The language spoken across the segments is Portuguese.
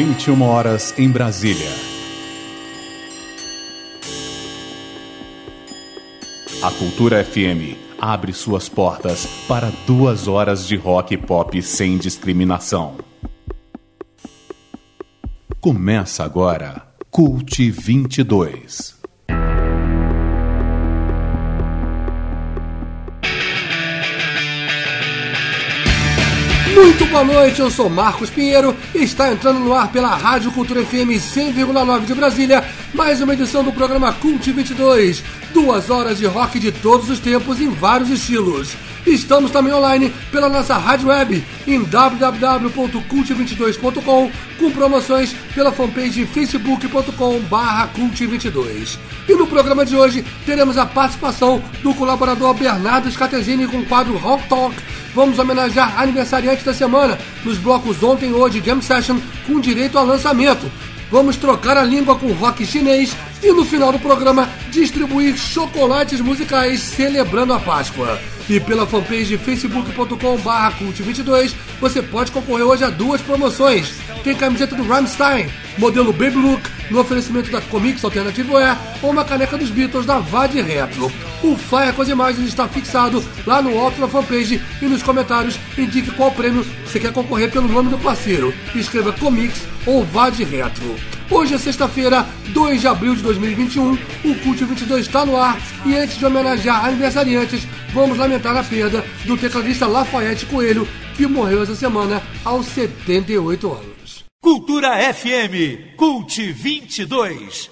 21 horas em Brasília. A Cultura FM abre suas portas para duas horas de rock e pop sem discriminação. Começa agora Cult 22. Muito boa noite, eu sou Marcos Pinheiro e está entrando no ar pela Rádio Cultura FM 100,9 de Brasília, mais uma edição do programa Cult 22. Duas horas de rock de todos os tempos em vários estilos. Estamos também online pela nossa rádio web em www.cult22.com com promoções pela fanpage facebook.com cult22. E no programa de hoje teremos a participação do colaborador Bernardo Scatesini com o quadro Rock Talk. Vamos homenagear aniversariantes da semana nos blocos ontem, hoje, Jam Session com direito ao lançamento. Vamos trocar a língua com rock chinês e no final do programa distribuir chocolates musicais celebrando a Páscoa. E pela fanpage facebook.com.br cult22 você pode concorrer hoje a duas promoções. Tem camiseta do Rammstein, modelo Baby Look, no oferecimento da Comics Alternative Wear, ou uma caneca dos Beatles da Vad Retro. O flyer com as imagens está fixado lá no alto da fanpage e nos comentários indique qual prêmio você quer concorrer pelo nome do parceiro. Escreva Comics ou Vad Retro. Hoje é sexta-feira, 2 de abril de 2021, o Cult 22 está no ar e antes de homenagear aniversariantes, vamos lamentar a perda do tecladista Lafayette Coelho, que morreu essa semana aos 78 anos. Cultura FM, Cult 22.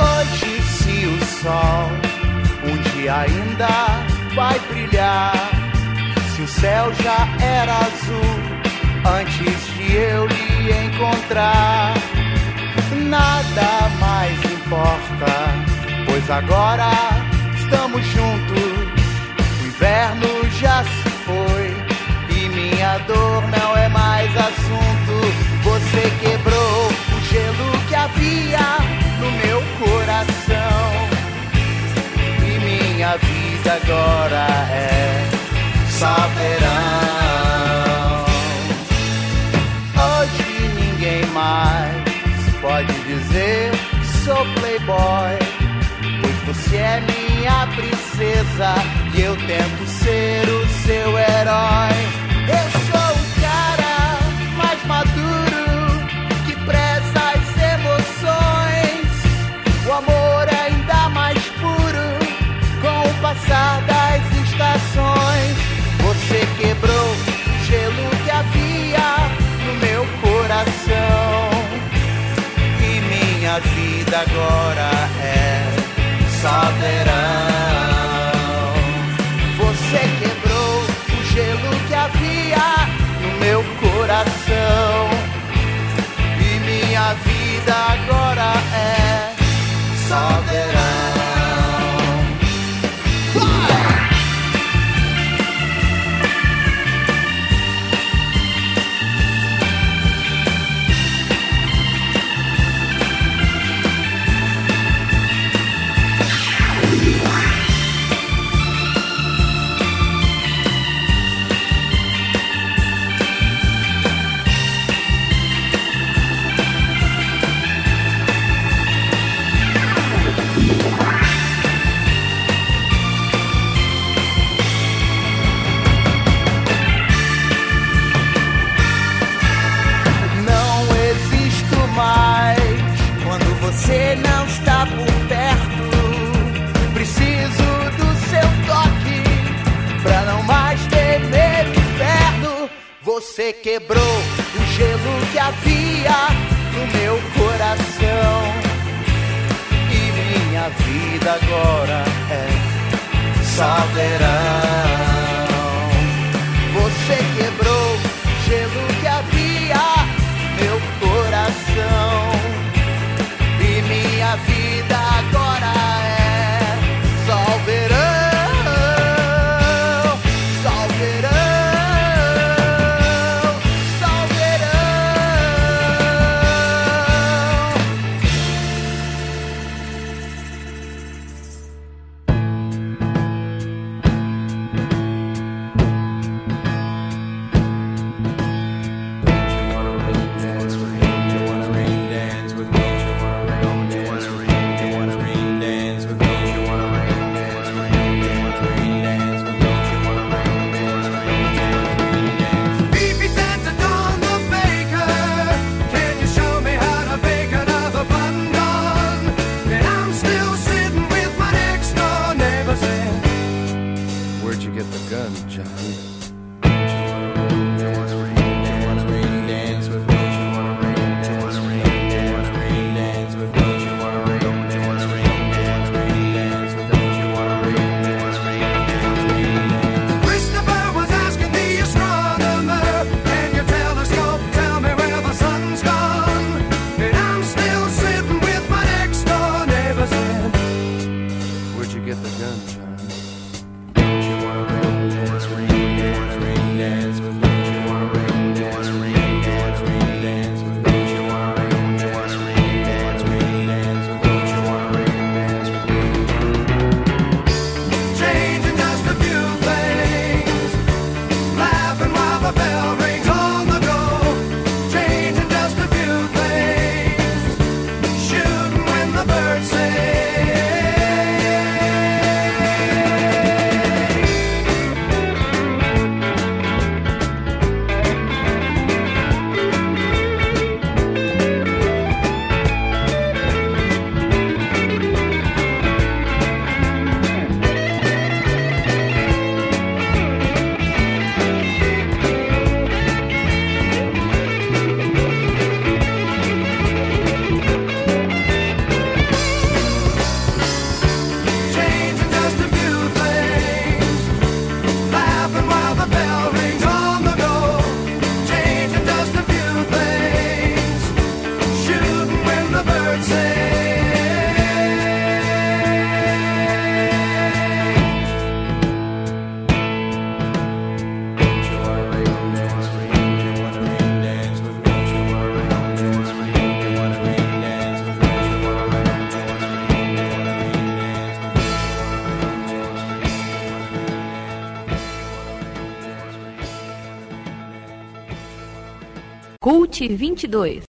Hoje, se o sol um dia ainda brilhar, se o céu já era azul antes de eu lhe encontrar, nada mais importa, pois agora estamos juntos. O inverno agora é só verão. Hoje ninguém mais pode dizer que sou playboy, pois você é minha princesa e eu tento ser o seu herói. Vida agora é só verão. 22.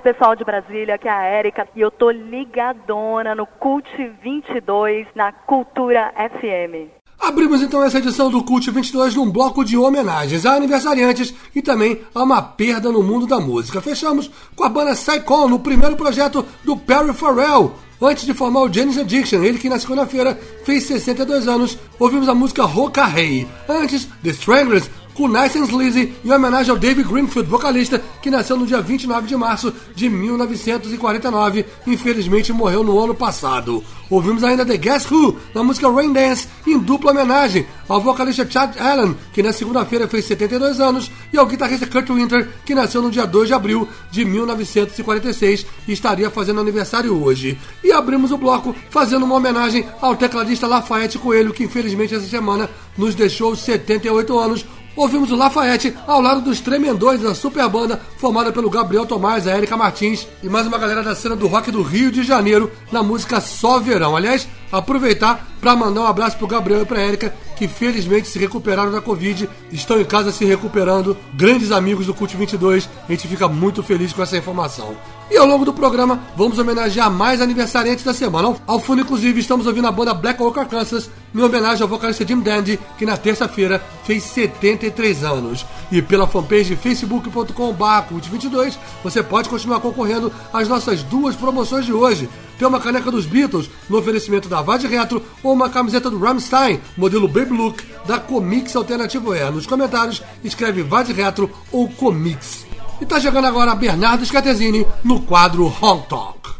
Oi, pessoal de Brasília, aqui é a Érica e eu tô ligadona no Cult 22 na Cultura FM. Abrimos então essa edição do Cult 22 num bloco de homenagens a aniversariantes e também a uma perda no mundo da música. Fechamos com a banda Psycon no primeiro projeto do Perry Farrell, antes de formar o Janis Addiction, ele que na segunda-feira fez 62 anos, ouvimos a música Roca Rei. Antes, The Stranglers com Nice and Sleazy em homenagem ao David Greenfield, vocalista que nasceu no dia 29 de março de 1949 infelizmente morreu no ano passado. Ouvimos ainda The Guess Who na música Rain Dance em dupla homenagem ao vocalista Chad Allen, que na segunda-feira fez 72 anos, e ao guitarrista Kurt Winter, que nasceu no dia 2 de abril de 1946 e estaria fazendo aniversário hoje. E abrimos o bloco fazendo uma homenagem ao tecladista Lafayette Coelho, que infelizmente essa semana nos deixou 78 anos, ouvimos o Lafayette ao lado dos Tremendões da super banda formada pelo Gabriel Tomás, a Erika Martins e mais uma galera da cena do rock do Rio de Janeiro na música Só Verão. Aliás, aproveitar para mandar um abraço pro Gabriel e pra Erika, que felizmente se recuperaram da Covid, estão em casa se recuperando, grandes amigos do Cult 22, a gente fica muito feliz com essa informação. E ao longo do programa, vamos homenagear mais aniversariantes da semana. Ao fundo, inclusive, estamos ouvindo a banda Black Oak Arkansas, em homenagem ao vocalista Jim Dandy, que na terça-feira fez 73 anos. E pela fanpage facebook.com.br cult22, você pode continuar concorrendo às nossas duas promoções de hoje. Tem uma caneca dos Beatles, no oferecimento da Vade Retro, ou uma camiseta do Rammstein, modelo Baby Look, da Comics Alternativo E. Nos comentários, escreve Vade Retro ou Comics. E tá chegando agora Bernardo Scatezini no quadro Honk Talk.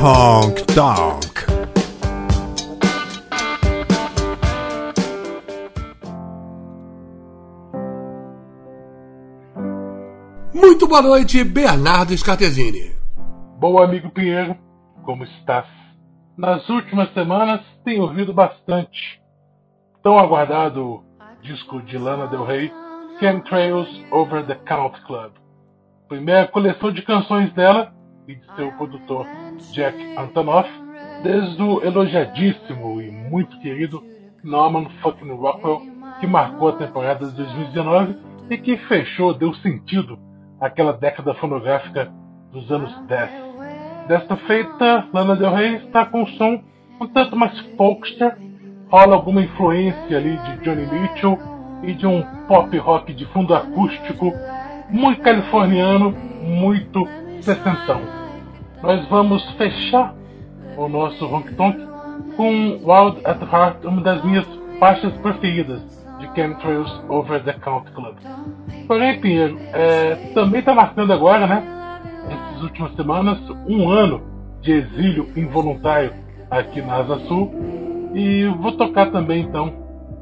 Honk Talk. Muito boa noite, Bernardo Scatezini. Bom amigo Pinheiro, como estás? Nas últimas semanas tenho ouvido bastante tão aguardado disco de Lana Del Rey, Chemtrails Over the Count Club. Primeira coleção de canções dela e de seu produtor Jack Antonoff, desde o elogiadíssimo e muito querido Norman fucking Rockwell, que marcou a temporada de 2019 e que fechou, deu sentido àquela década fonográfica dos anos 10. Desta feita, Lana Del Rey está com um som um tanto mais folkster, rola alguma influência ali de Johnny Mitchell e de um pop rock de fundo acústico muito californiano, muito sessentão. Nós vamos fechar o nosso Honk Tonk com Wild at Heart, uma das minhas faixas preferidas de Chemtrails Over the Count Club. Porém, Pinheiro, é, também está marcando agora, né, essas últimas semanas, um ano de exílio involuntário aqui na Asa Sul. E vou tocar também, então,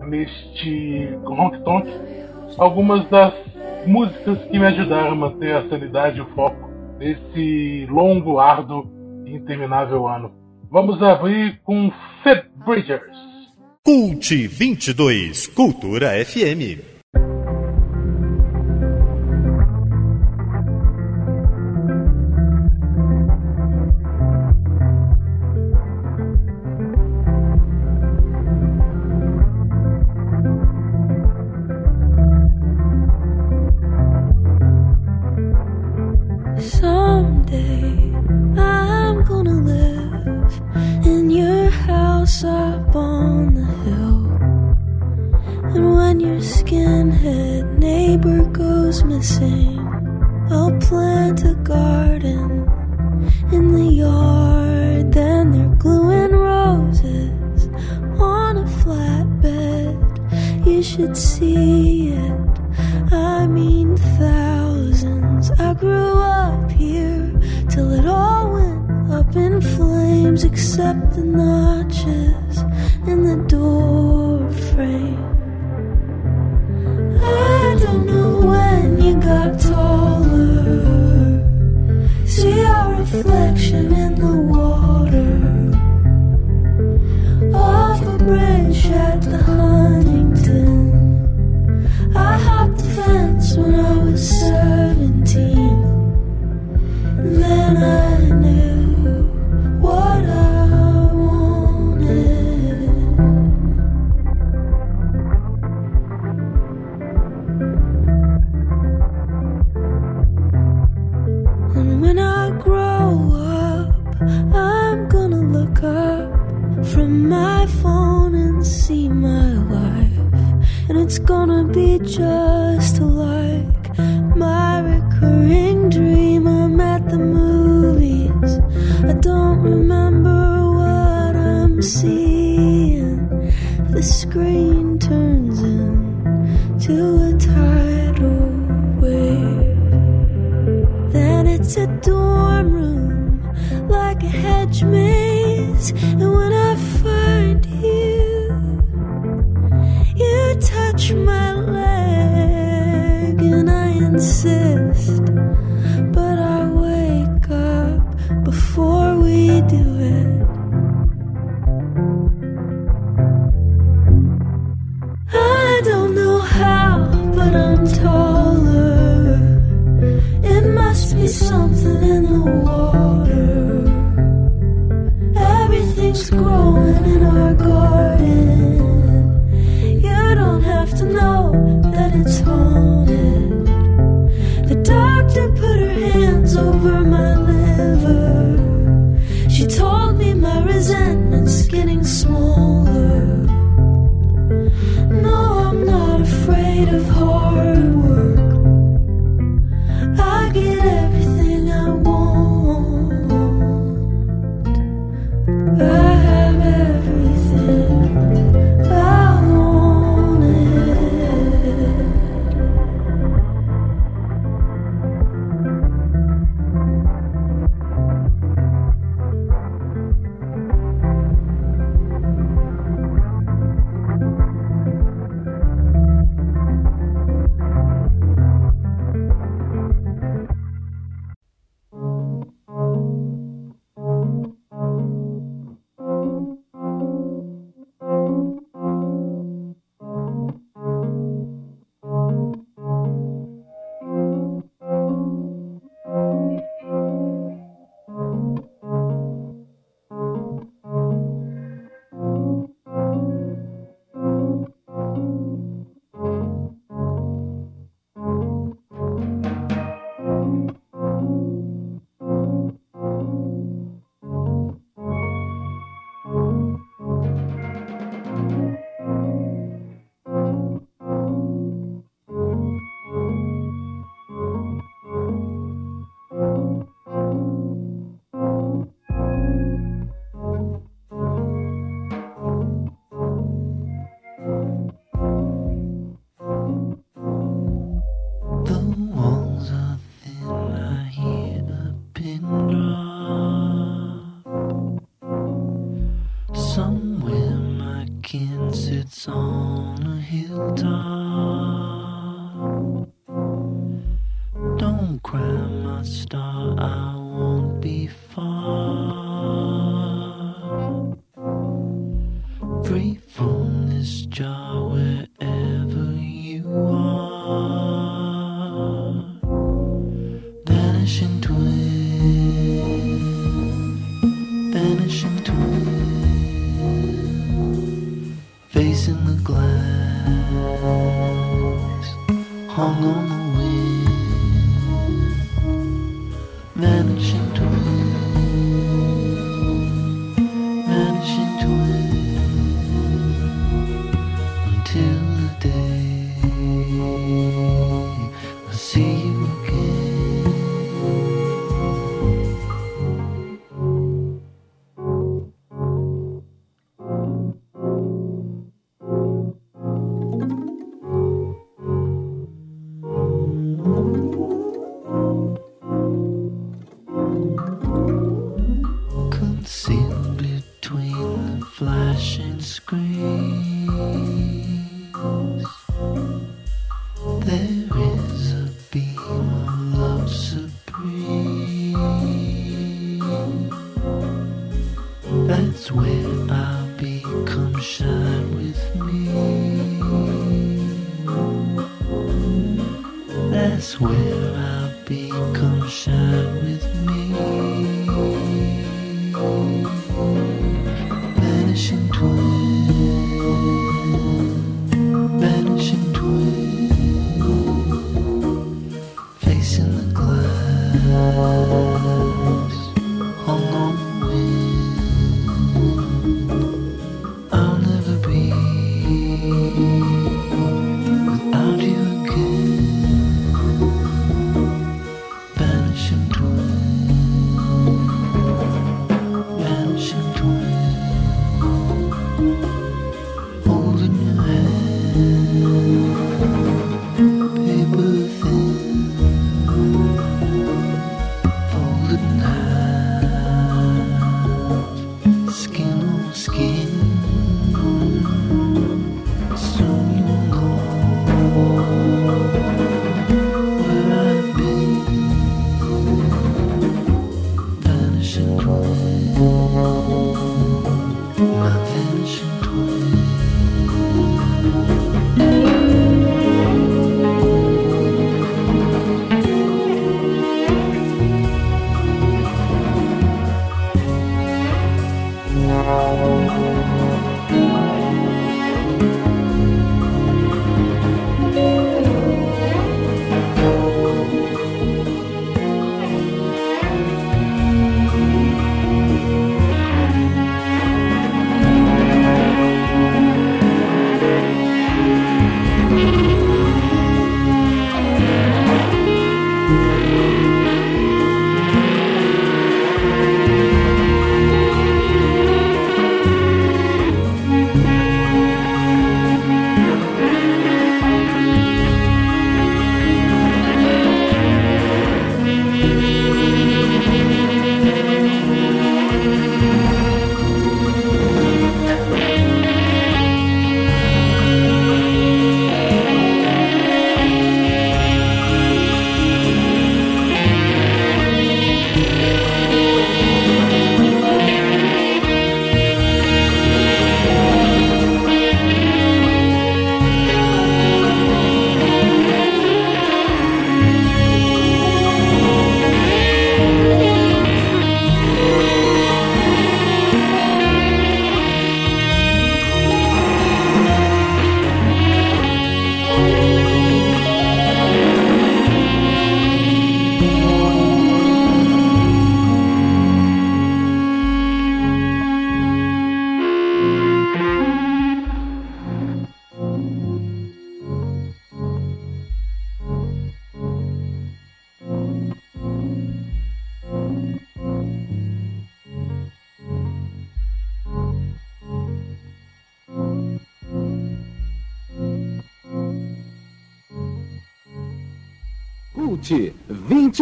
neste Honk Tonk, algumas das músicas que me ajudaram a manter a sanidade e o foco nesse longo, árduo e interminável ano. Vamos abrir com Fed Bridgers. Cult 22 Cultura FM. I'll plant a garden in the yard. Then they're gluing roses on a flatbed. You should see it. I mean thousands. I grew up here till it all went up in flames, except the notches in the door got taller. See our reflection in the gonna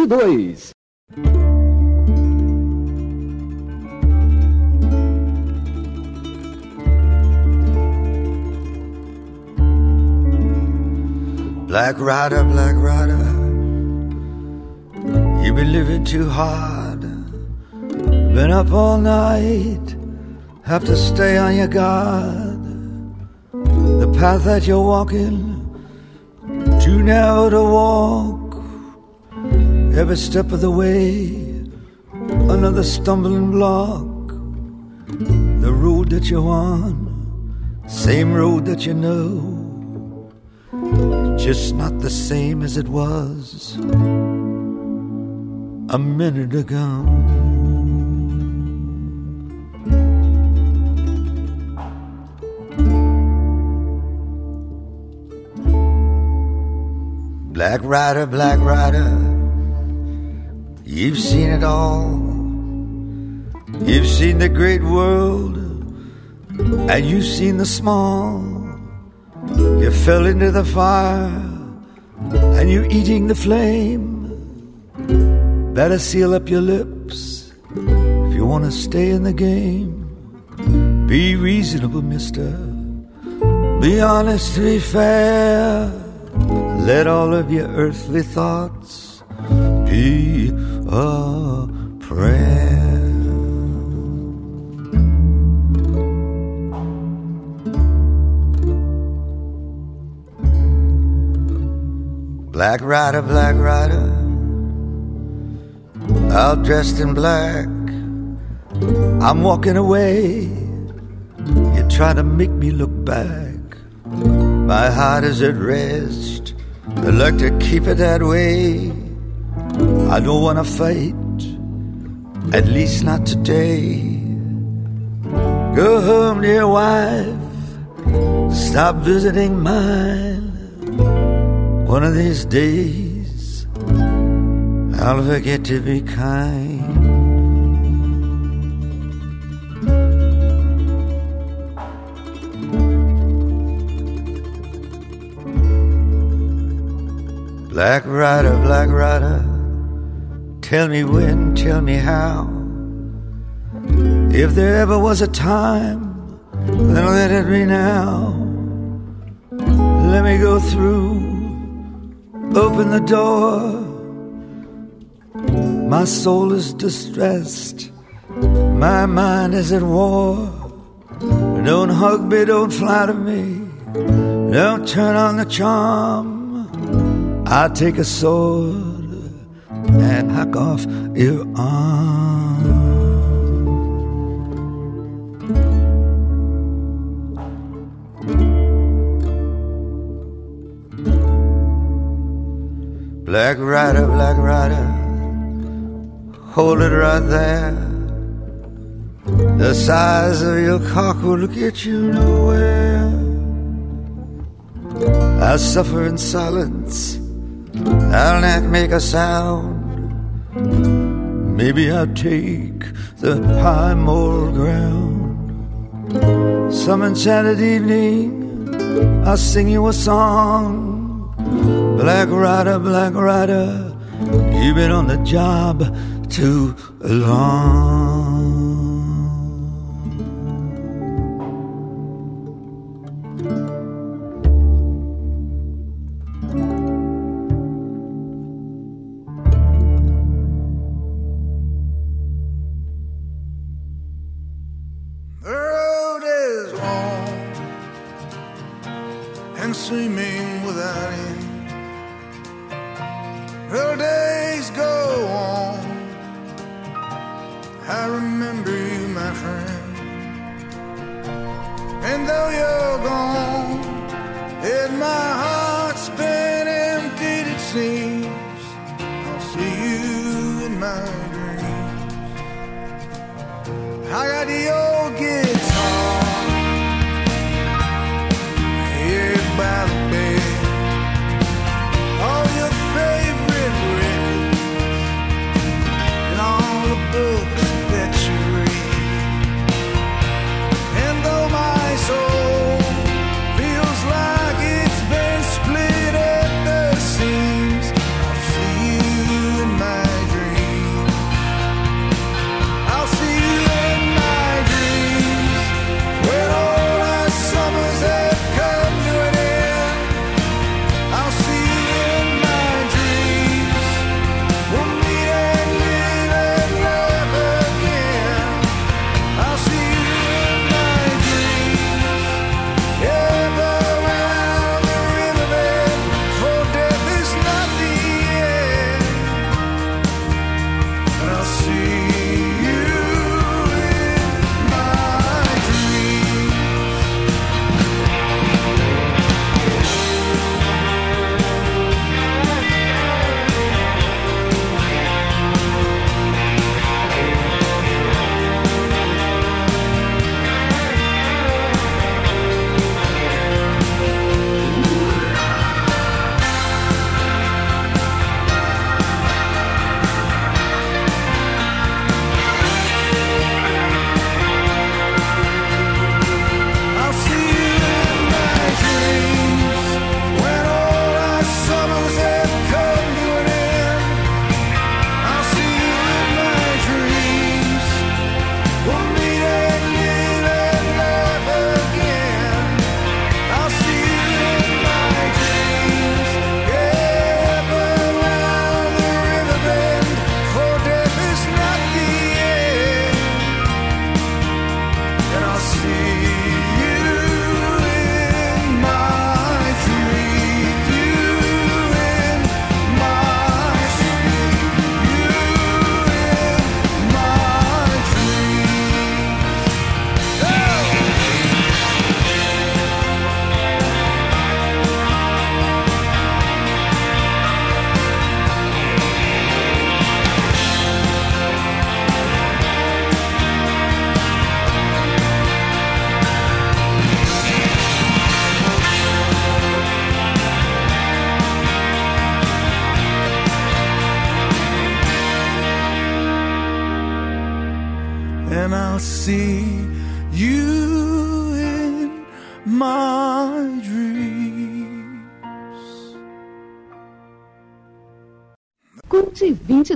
22. Black Rider, Black Rider, you've been living too hard. Been up all night, have to stay on your guard. The path that you're walking, too narrow to walk. Every step of the way, another stumbling block. The road that you're on, same road that you know just not the same as it was a minute ago. Black Rider, Black Rider, you've seen it all. You've seen the great world, and you've seen the small. You fell into the fire and you're eating the flame. Better seal up your lips if you want to stay in the game. Be reasonable, mister. Be honest, be fair. Let all of your earthly thoughts be a prayer. Black Rider, Black Rider, all dressed in black. I'm walking away. You try to make me look back. My heart is at rest. I'd like to keep it that way. I don't want to fight, at least not today. Go home, dear wife. Stop visiting mine. One of these days, I'll forget to be kind. Black Rider, Black Rider, tell me when, tell me how. If there ever was a time, then let it be now. Let me go through open the door. My soul is distressed, my mind is at war. Don't hug me, don't flatter me, don't turn on the charm. I take a sword and hack off your arm. Black Rider, Black Rider, hold it right there. The size of your cock will get you nowhere. I suffer in silence, I'll not make a sound. Maybe I'll take the high moral ground. Some enchanted evening, I'll sing you a song. Black Rider, Black Rider, you've been on the job too long.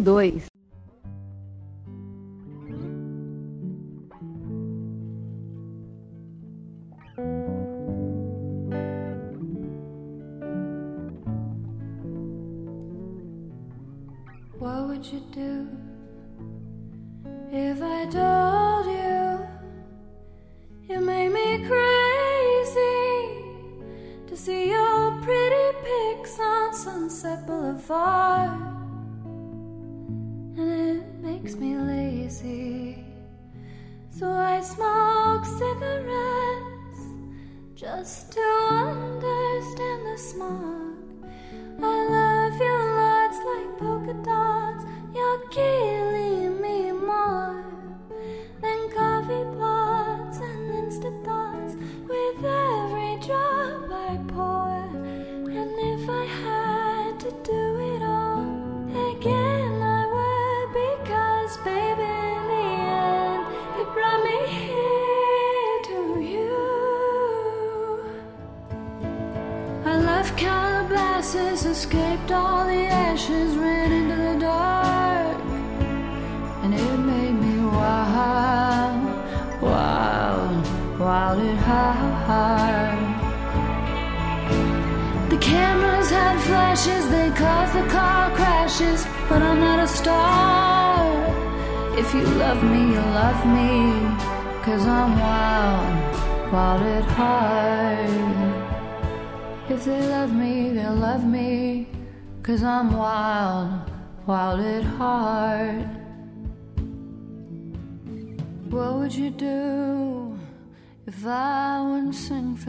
22.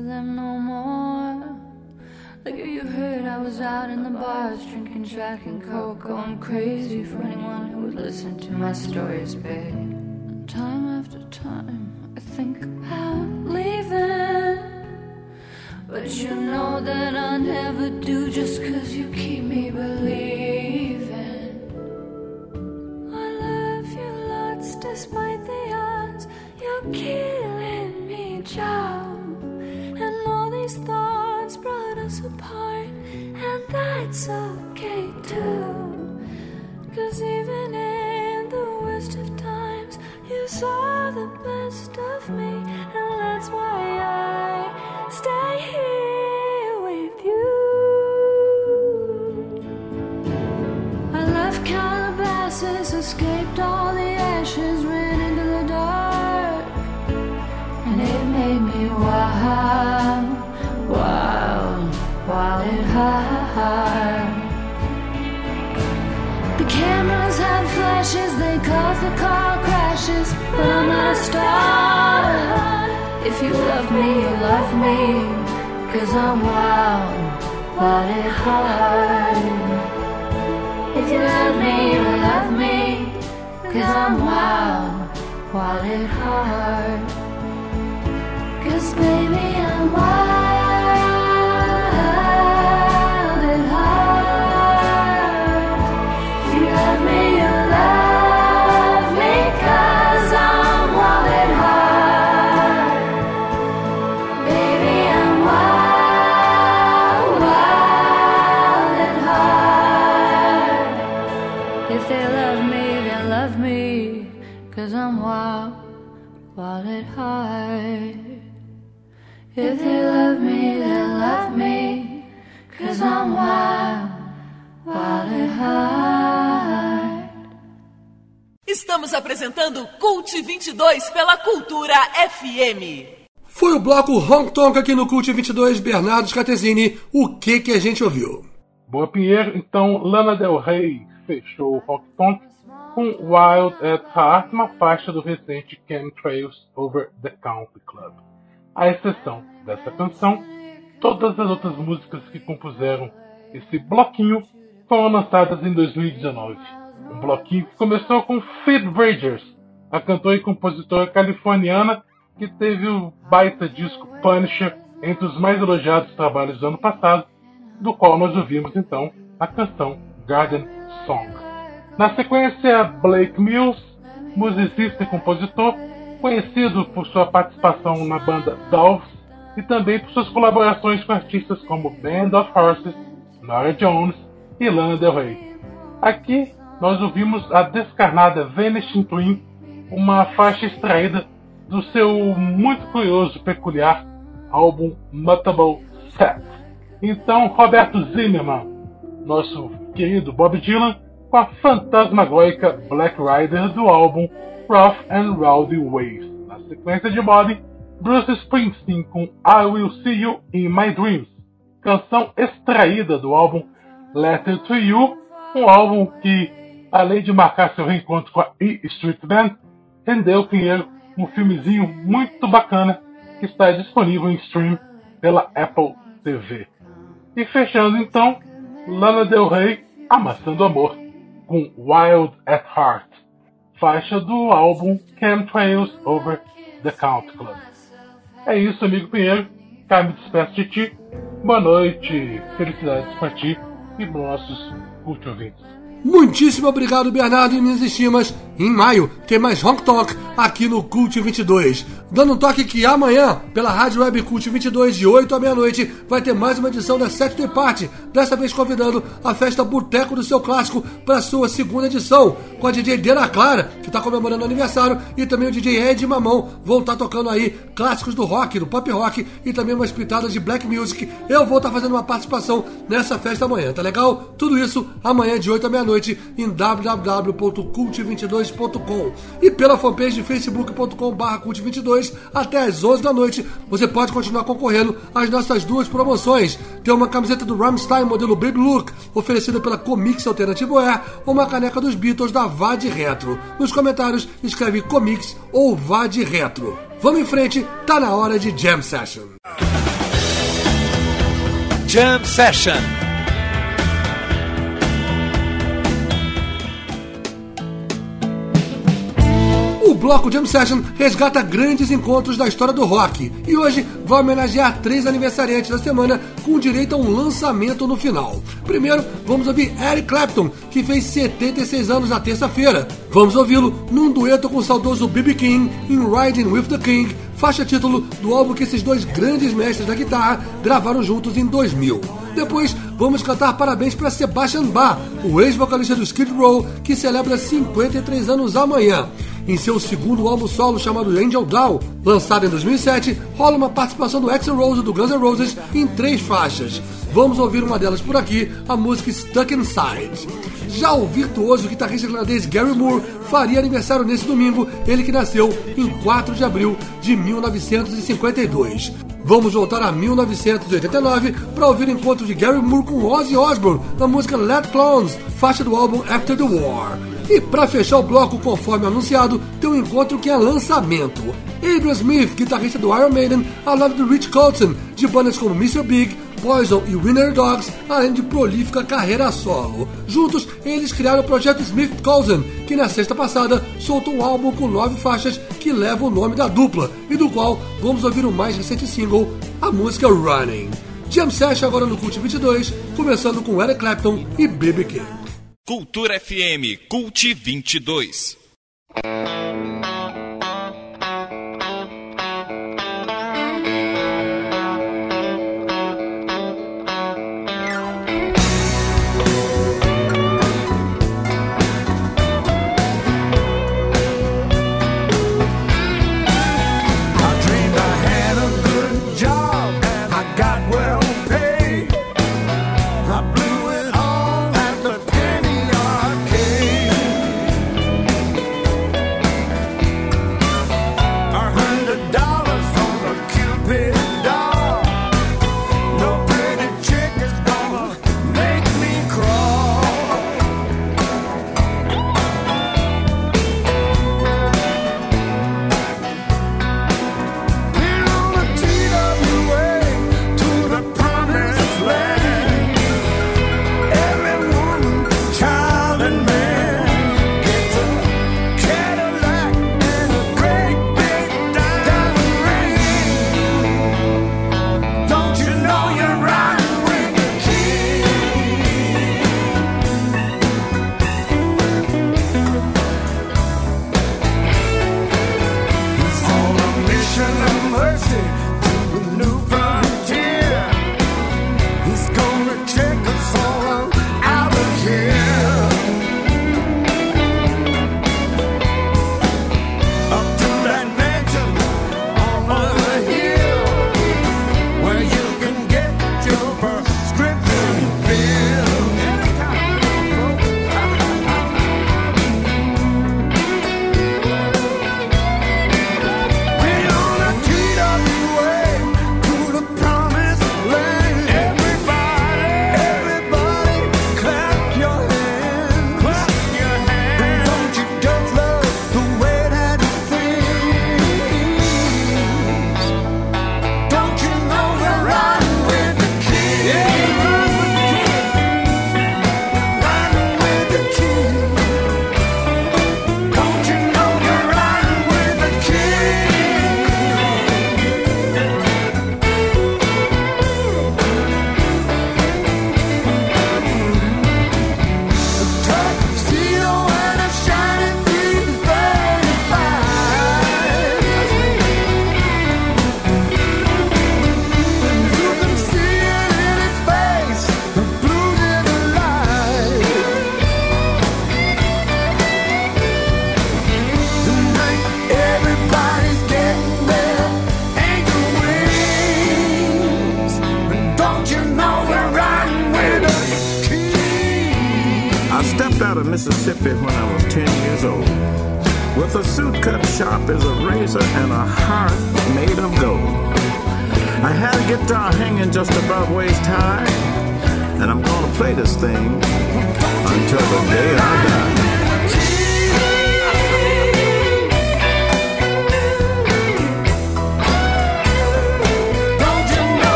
Them no more? Like you heard, I was out in the bars drinking Jack and Coke, going crazy for anyone who would listen to my stories, babe. Time after time, I think about leaving. But you know that I never do just cause you keep me believing. I love you lots despite the odds. You're killing me, Joe. That's okay too. Cause even in the worst of times, you saw the best of me. And that's why the car crashes, but I'm not a star. If you love me, you love me, cause I'm wild, wild at hard. If you love me, you love me, cause I'm wild, wild at heart. Cause baby, I'm wild Estamos apresentando Cult 22 pela Cultura FM. Foi o bloco Hong Kong aqui no Cult 22, Bernardo Scatesini. O que que a gente ouviu? Boa, Pierre. Então, Lana Del Rey fechou o Rock Tonk com Wild at Heart, uma faixa do recente Chemtrails Over the Country Club. À exceção dessa canção, todas as outras músicas que compuseram esse bloquinho foram lançadas em 2019. Um bloquinho que começou com Phoebe Bridgers, a cantora e compositora californiana que teve o baita disco Punisher entre os mais elogiados trabalhos do ano passado, do qual nós ouvimos então a canção Garden Song. Na sequência, Blake Mills, musicista e compositor, conhecido por sua participação na banda Dolphs e também por suas colaborações com artistas como Band of Horses, Nora Jones e Lana Del Rey. Aqui nós ouvimos a descarnada Vanishing Twin, uma faixa extraída do seu muito curioso peculiar álbum Mutable Set. Então, Roberto Zimmerman, nosso querido Bob Dylan, com a fantasmagórica Black Rider do álbum Rough and Rowdy Ways. Na sequência de Bob, Bruce Springsteen com I Will See You in My Dreams, canção extraída do álbum Letter to You, um álbum que, além de marcar seu reencontro com a E Street Band, rendeu Pinheiro um filmezinho muito bacana que está disponível em stream pela Apple TV. E fechando então, Lana Del Rey Amassando Amor com Wild at Heart, faixa do álbum Chemtrails Over the Count Club. É isso, amigo Pinheiro. Cá me despeço de ti. Boa noite, felicidades para ti e nossos ouvintes. Muitíssimo obrigado, Bernardo e minhas estimas. Em maio tem mais Honk Talk aqui no Cult 22. Dando um toque que amanhã, pela Rádio Web Cult 22, de 8 à meia-noite, vai ter mais uma edição da Saturday Party. Dessa vez convidando a festa Boteco do Seu Clássico para sua segunda edição, com a DJ Dena Clara, que está comemorando o aniversário, e também o DJ Ed Mamão vão estar tá tocando aí clássicos do rock, do pop rock e também umas pitadas de black music. Eu vou estar tá fazendo uma participação nessa festa amanhã, tá legal? Tudo isso amanhã de 8 à meia-noite noite em www.cult22.com e pela fanpage de facebook.com.br cult22 até às 11 da noite. Você pode continuar concorrendo às nossas duas promoções. Tem uma camiseta do Rammstein modelo Baby Look, oferecida pela Comics Alternativo Air, ou uma caneca dos Beatles da Vade Retro. Nos comentários escreve Comics ou Vade Retro. Vamos em frente, tá na hora de Jam Session. Jam Session. Bloco Jam Session resgata grandes encontros da história do rock e hoje vai homenagear três aniversariantes da semana com direito a um lançamento no final. Primeiro, vamos ouvir Eric Clapton, que fez 76 anos na terça-feira. Vamos ouvi-lo num dueto com o saudoso B.B. King em Riding with the King, faixa título do álbum que esses dois grandes mestres da guitarra gravaram juntos em 2000. Depois, vamos cantar parabéns para Sebastian Bach, o ex-vocalista do Skid Row, que celebra 53 anos amanhã. Em seu segundo álbum solo chamado Angel Down, lançado em 2007, rola uma participação do Axl Rose do Guns N' Roses em três faixas. Vamos ouvir uma delas por aqui, a música Stuck Inside. Já o virtuoso guitarrista irlandês Gary Moore faria aniversário nesse domingo, ele que nasceu em 4 de abril de 1952. Vamos voltar a 1989 para ouvir o encontro de Gary Moore com Ozzy Osbourne na música Let Clones, faixa do álbum After the War. E para fechar o bloco, conforme anunciado, tem um encontro que é lançamento. Adrian Smith, guitarrista do Iron Maiden, ao lado de Rich Colton, de bandas como Mr. Big, Poison e Winner Dogs, além de prolífica carreira solo. Juntos, eles criaram o projeto Smith Cousin, que na sexta passada soltou um álbum com nove faixas que leva o nome da dupla, e do qual vamos ouvir o mais recente single, a música Running. Jam Session agora no Cult 22, começando com Eric Clapton e B.B. King. Cultura FM Cult 22.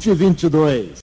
2022.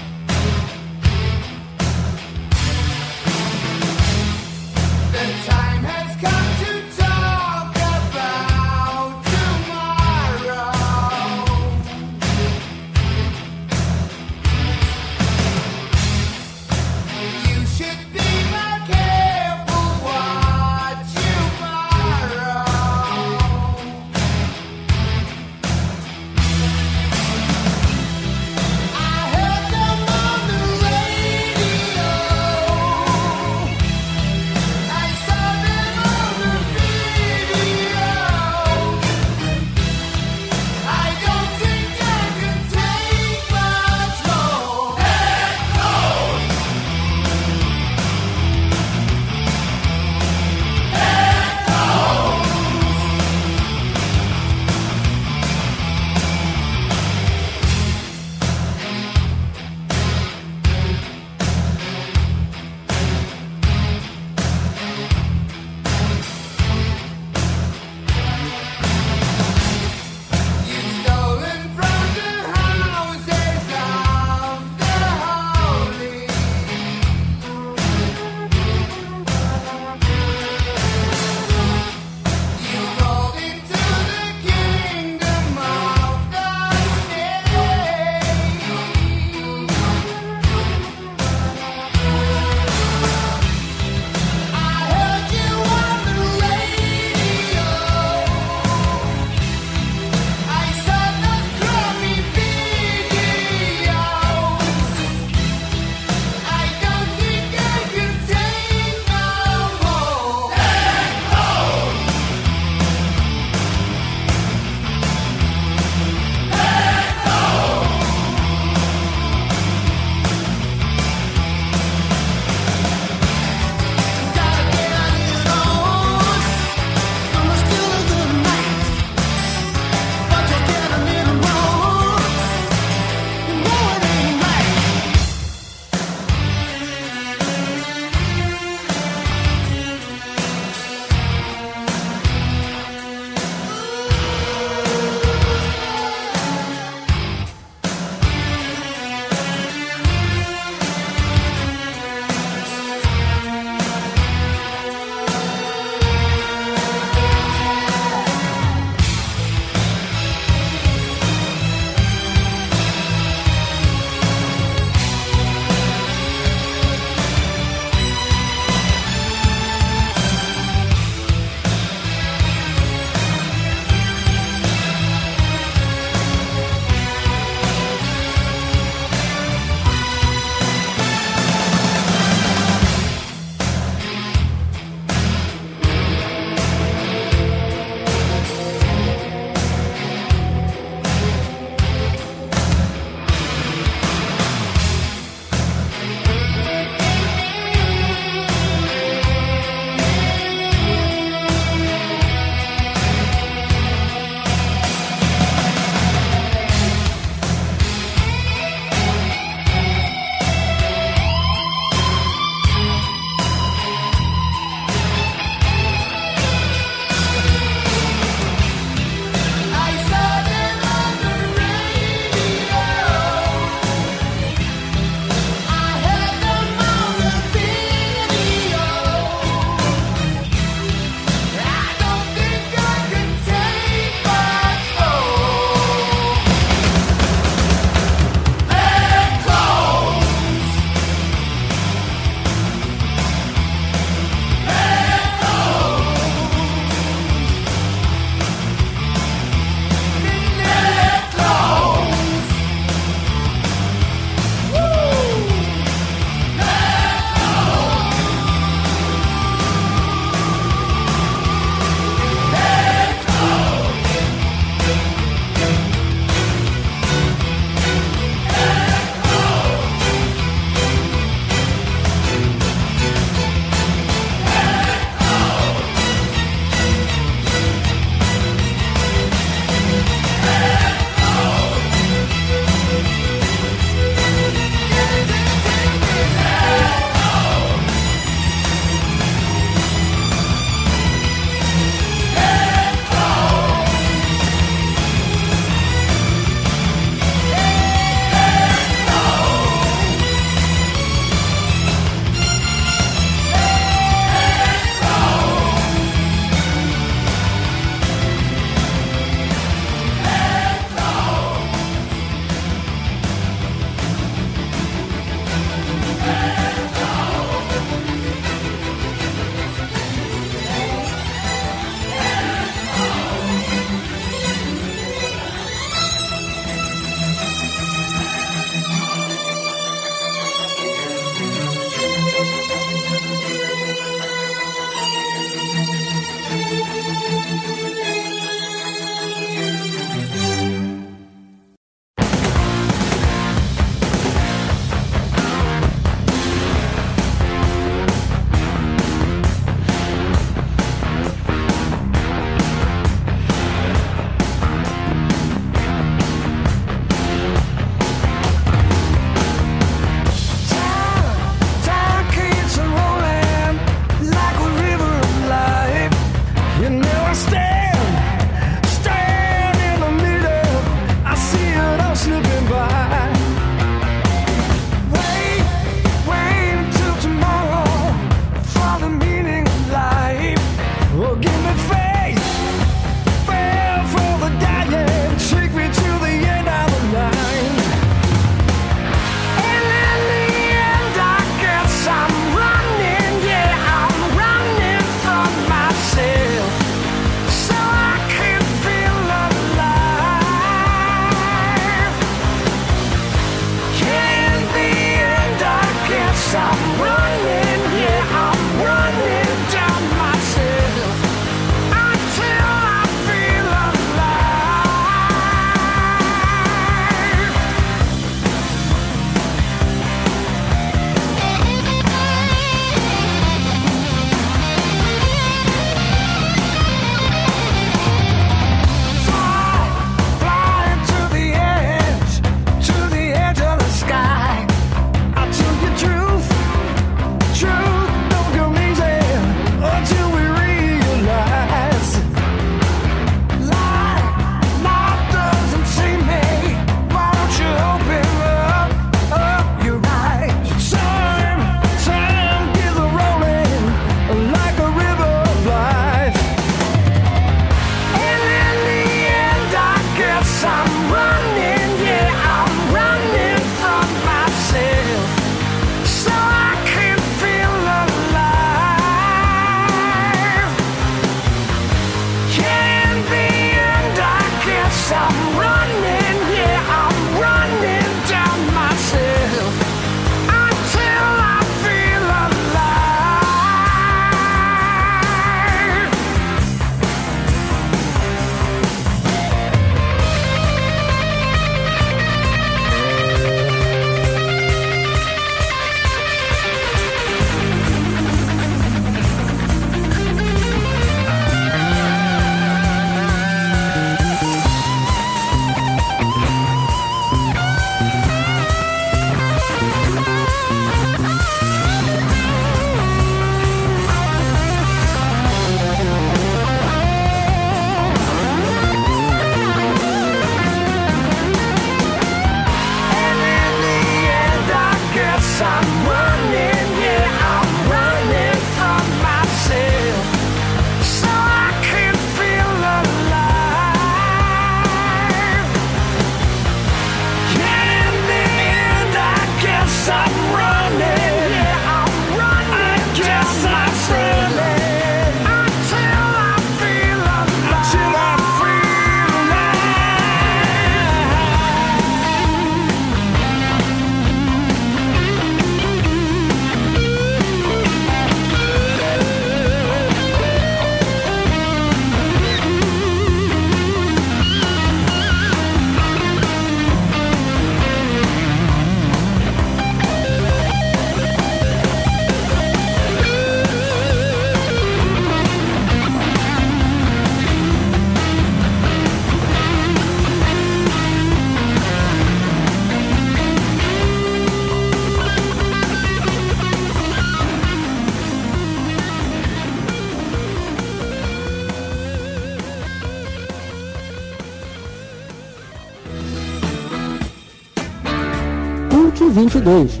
22.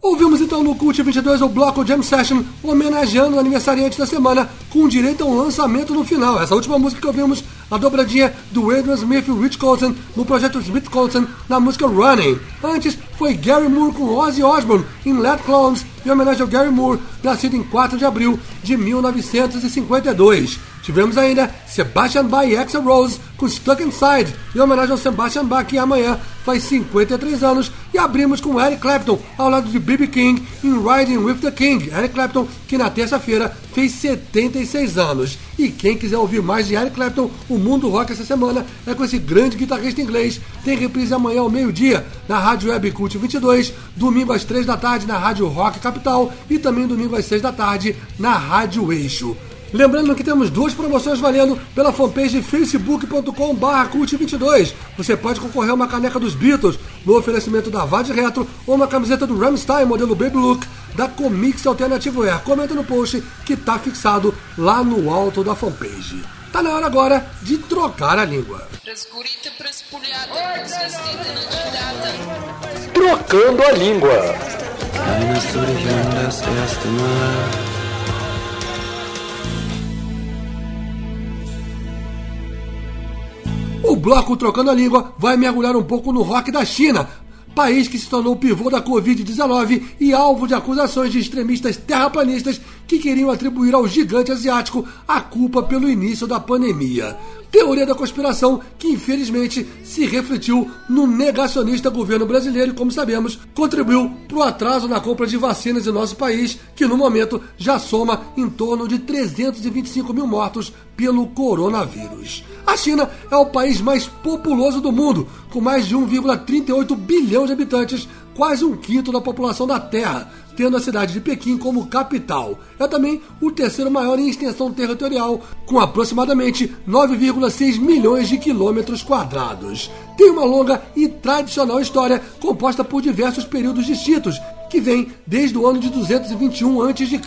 Ouvimos então no Cult 22 o bloco Jam Session, homenageando o aniversariante da semana, com direito a um lançamento no final. Essa última música que ouvimos, a dobradinha do Adrian Smith e Rich Colton no projeto Smith Colton na música Running. Antes foi Gary Moore com Ozzy Osbourne em Let Clones, em homenagem ao Gary Moore, nascido em 4 de abril de 1952. Tivemos ainda Sebastian Bach e Axel Rose com Stuck Inside, em homenagem ao Sebastian Bach, que amanhã faz 53 anos. E abrimos com Eric Clapton, ao lado de B.B. King, em Riding with the King. Eric Clapton, que na terça-feira fez 76 anos. E quem quiser ouvir mais de Eric Clapton, o mundo rock essa semana é com esse grande guitarrista inglês. Tem reprise amanhã ao meio-dia na Rádio Web Cult 22, domingo às 3 da tarde na Rádio Rock Capital e também domingo às 6 da tarde na Rádio Eixo. Lembrando que temos duas promoções valendo pela fanpage facebook.com cult22. Você pode concorrer a uma caneca dos Beatles no oferecimento da Vade Retro ou uma camiseta do Ramstein modelo Baby Look da Comics Alternativo Air. Comenta no post que está fixado lá no alto da fanpage. Tá na hora agora de trocar a língua. Trocando a língua. O bloco Trocando a Língua vai mergulhar um pouco no rock da China, país que se tornou pivô da Covid-19 e alvo de acusações de extremistas terraplanistas que queriam atribuir ao gigante asiático a culpa pelo início da pandemia. Teoria da conspiração que infelizmente se refletiu no negacionista governo brasileiro e, como sabemos, contribuiu para o atraso na compra de vacinas em nosso país, que no momento já soma em torno de 325 mil mortos pelo coronavírus. A China é o país mais populoso do mundo, com mais de 1,38 bilhão de habitantes, quase um quinto da população da Terra, tendo a cidade de Pequim como capital. É também o terceiro maior em extensão territorial, com aproximadamente 9,6 milhões de quilômetros quadrados. Tem uma longa e tradicional história composta por diversos períodos distintos, que vem desde o ano de 221 a.C.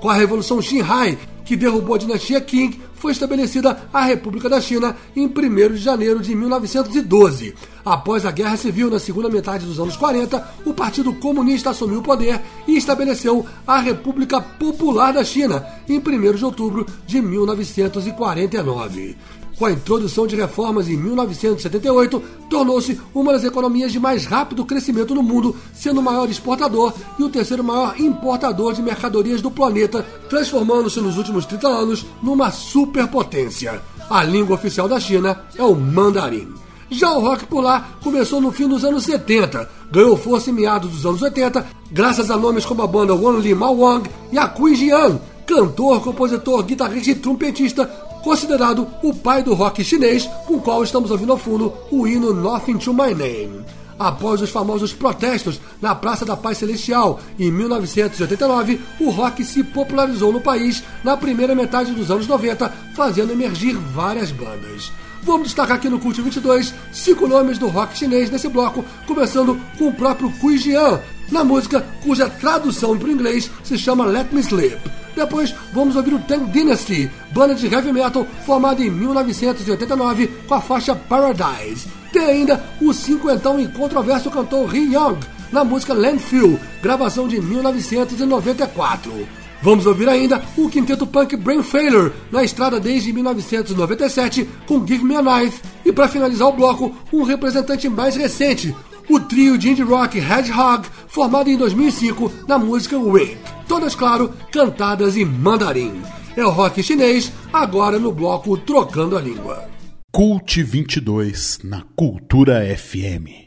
Com a Revolução Xinhai, que derrubou a dinastia Qing, foi estabelecida a República da China em 1 de janeiro de 1912. Após a Guerra Civil, na segunda metade dos anos 40, o Partido Comunista assumiu o poder e estabeleceu a República Popular da China em 1 de outubro de 1949. Com a introdução de reformas em 1978, tornou-se uma das economias de mais rápido crescimento no mundo, sendo o maior exportador e o terceiro maior importador de mercadorias do planeta, transformando-se nos últimos 30 anos numa superpotência. A língua oficial da China é o mandarim. Já o rock por lá começou no fim dos anos 70, ganhou força em meados dos anos 80, graças a nomes como a banda Wan Li Mao Wang e a Kui Jian, cantor, compositor, guitarrista e trompetista, considerado o pai do rock chinês, com o qual estamos ouvindo ao fundo o hino Nothing to My Name. Após os famosos protestos na Praça da Paz Celestial em 1989, o rock se popularizou no país na primeira metade dos anos 90, fazendo emergir várias bandas. Vamos destacar aqui no Cult 22 cinco nomes do rock chinês nesse bloco, começando com o próprio Kui Jian, na música cuja tradução para o inglês se chama Let Me Sleep. Depois vamos ouvir o Tang Dynasty, banda de heavy metal formada em 1989 com a faixa Paradise. Tem ainda o cinquentão e controverso cantor Ri Young na música Landfill, gravação de 1994. Vamos ouvir ainda o quinteto punk Brain Failure, na estrada desde 1997, com Give Me a Knife. E para finalizar o bloco, um representante mais recente, o trio de indie rock Hedgehog, formado em 2005 na música Wake. Todas, claro, cantadas em mandarim. É o rock chinês, agora no bloco Trocando a Língua. Cult 22 na Cultura FM.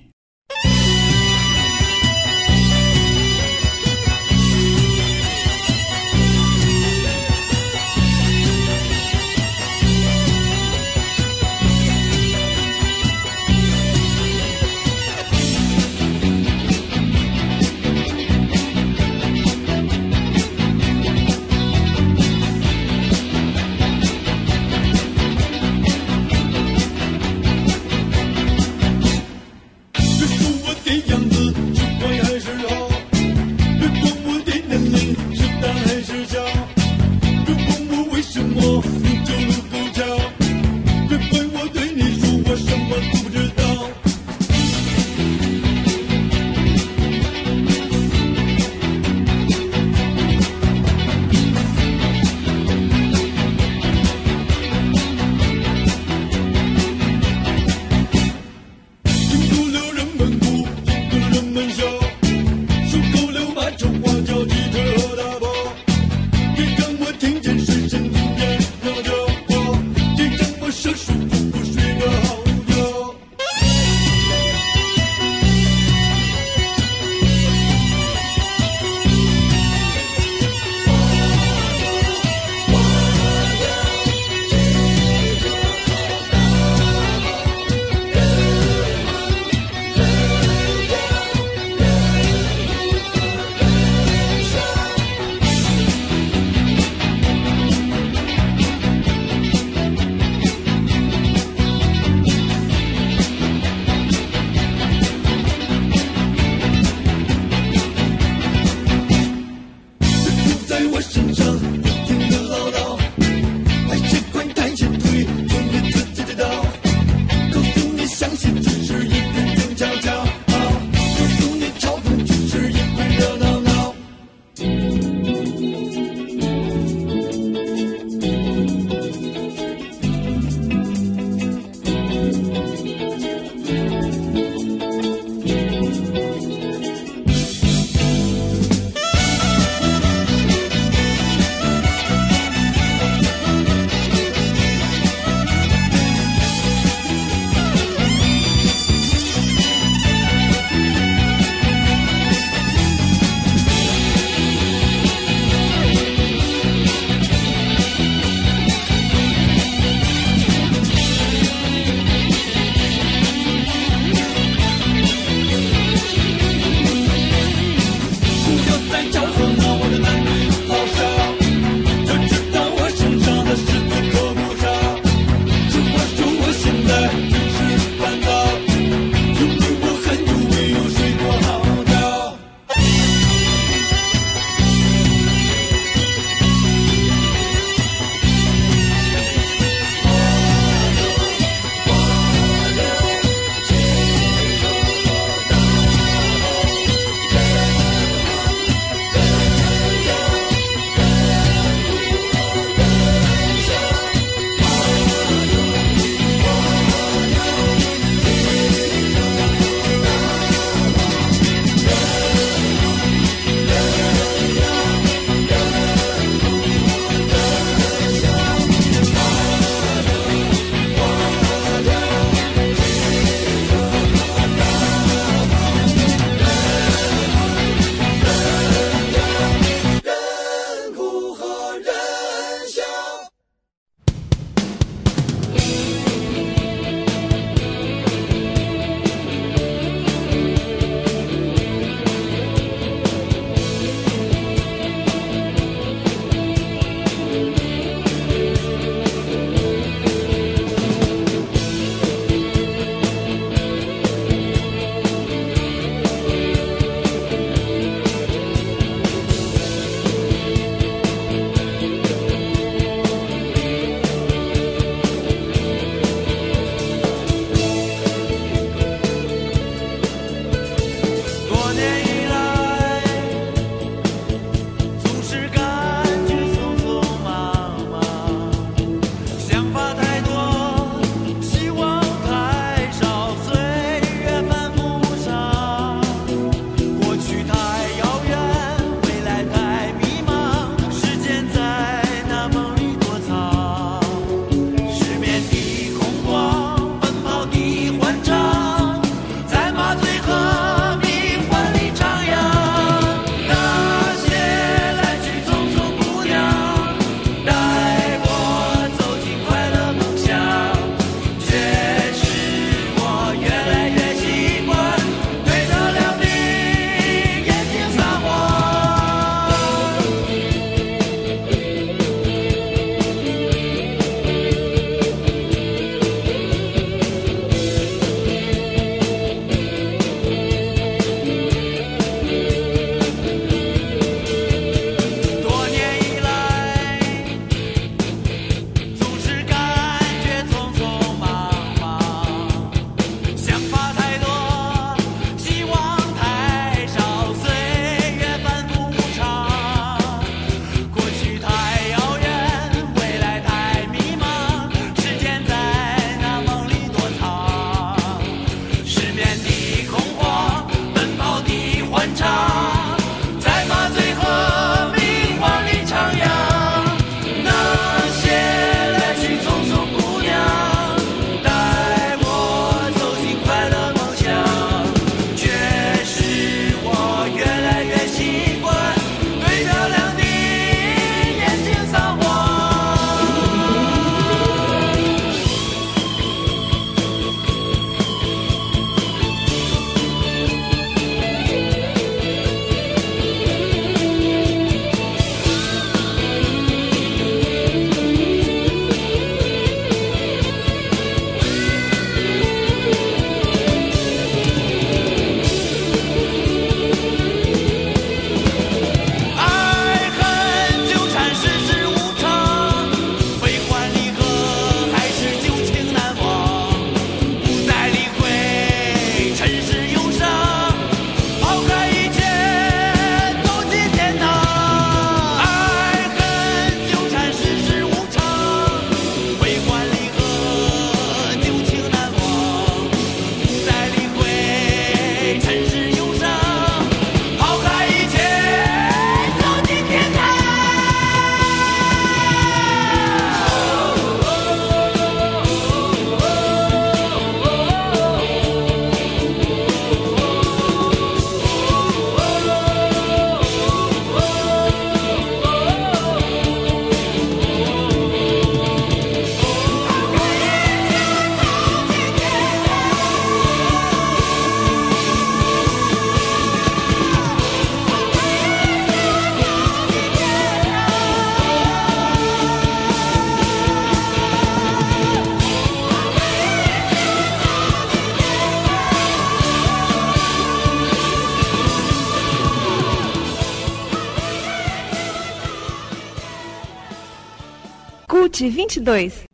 2022.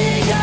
Hey,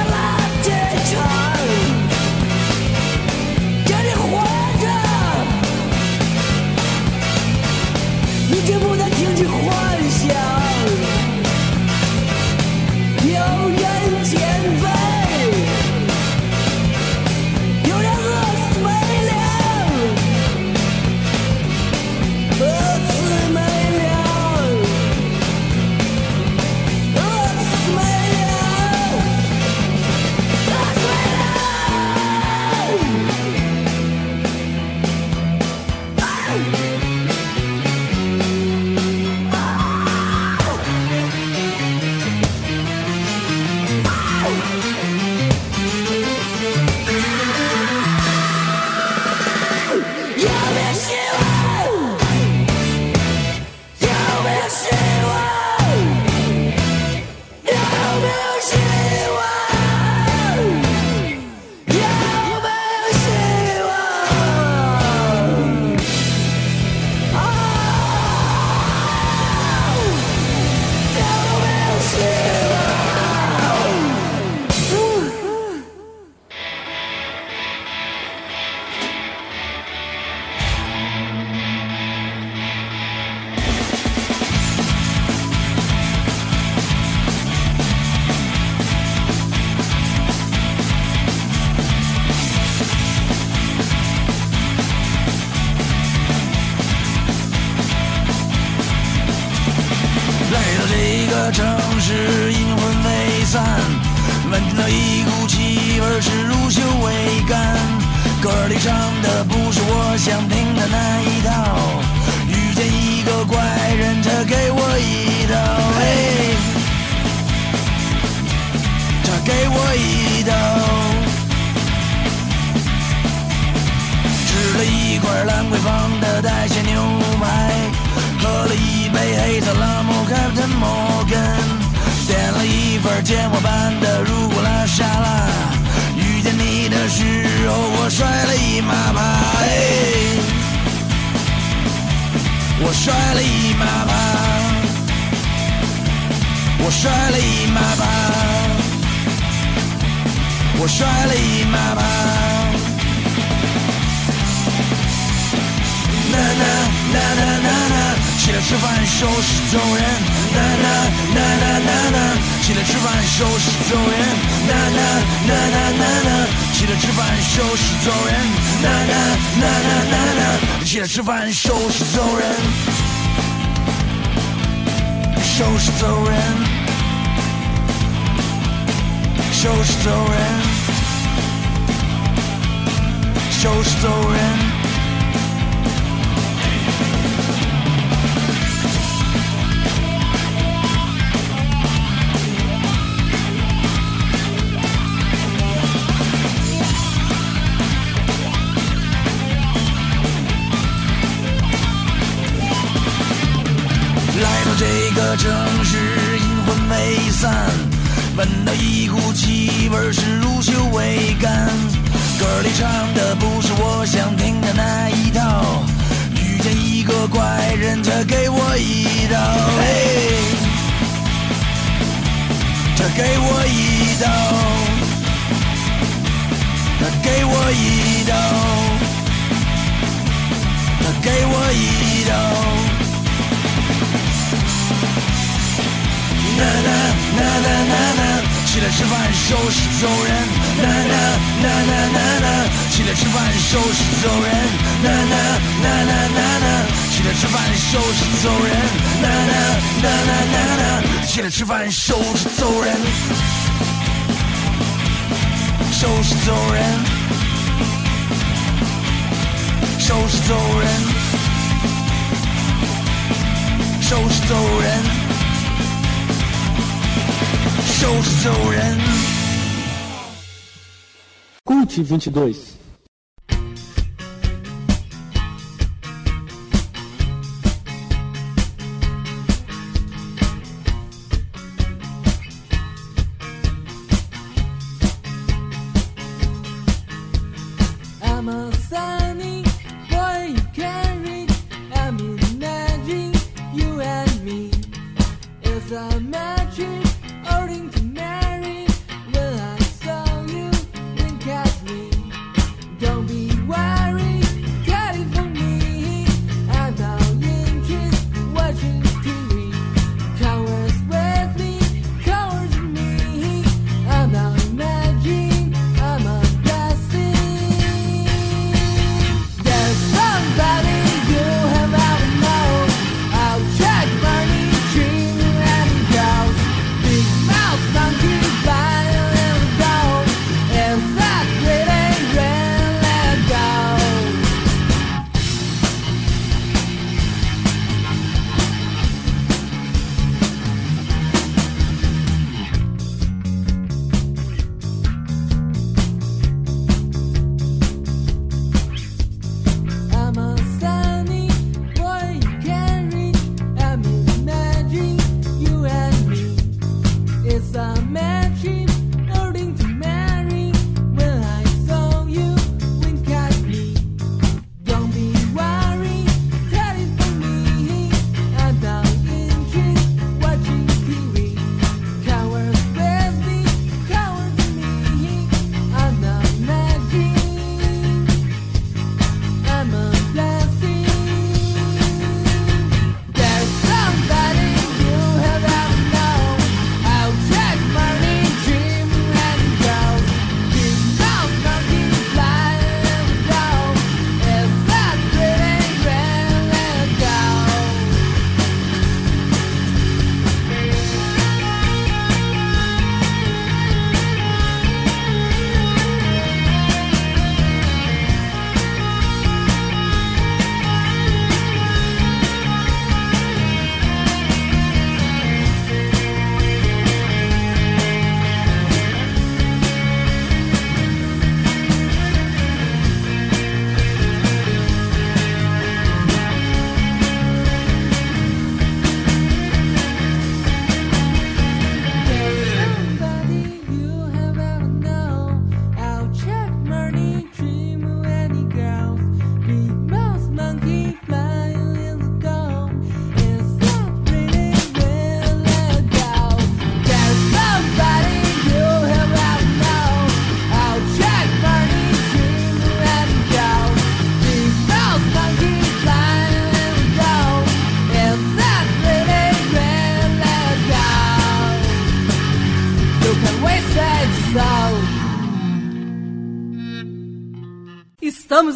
起来吃饭收拾走人呐呐呐呐呐呐起来吃饭收拾走人呐呐呐呐呐呐起来吃饭收拾走人呐呐呐呐呐呐起来吃饭收拾走人收拾走人收拾走人收拾走人。show de seu Cult 22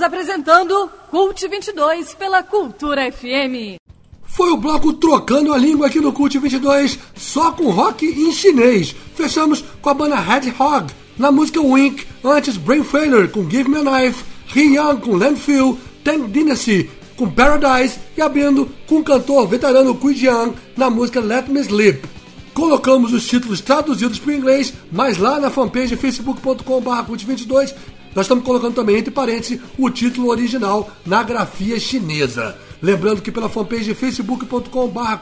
Apresentando Cult 22 pela Cultura FM. Foi o bloco Trocando a Língua aqui no Cult 22, só com rock em chinês. Fechamos com a banda Hedgehog, na música Wink, antes Brain Failure com Give Me a Knife, Young com Landfill, Tank Dynasty com Paradise e abrindo com o cantor veterano Kui Jiang na música Let Me Sleep. Colocamos os títulos traduzidos para o inglês, mas lá na fanpage facebook.com.br cult22 nós estamos colocando também entre parênteses o título original na grafia chinesa. Lembrando que pela fanpage facebook.com.br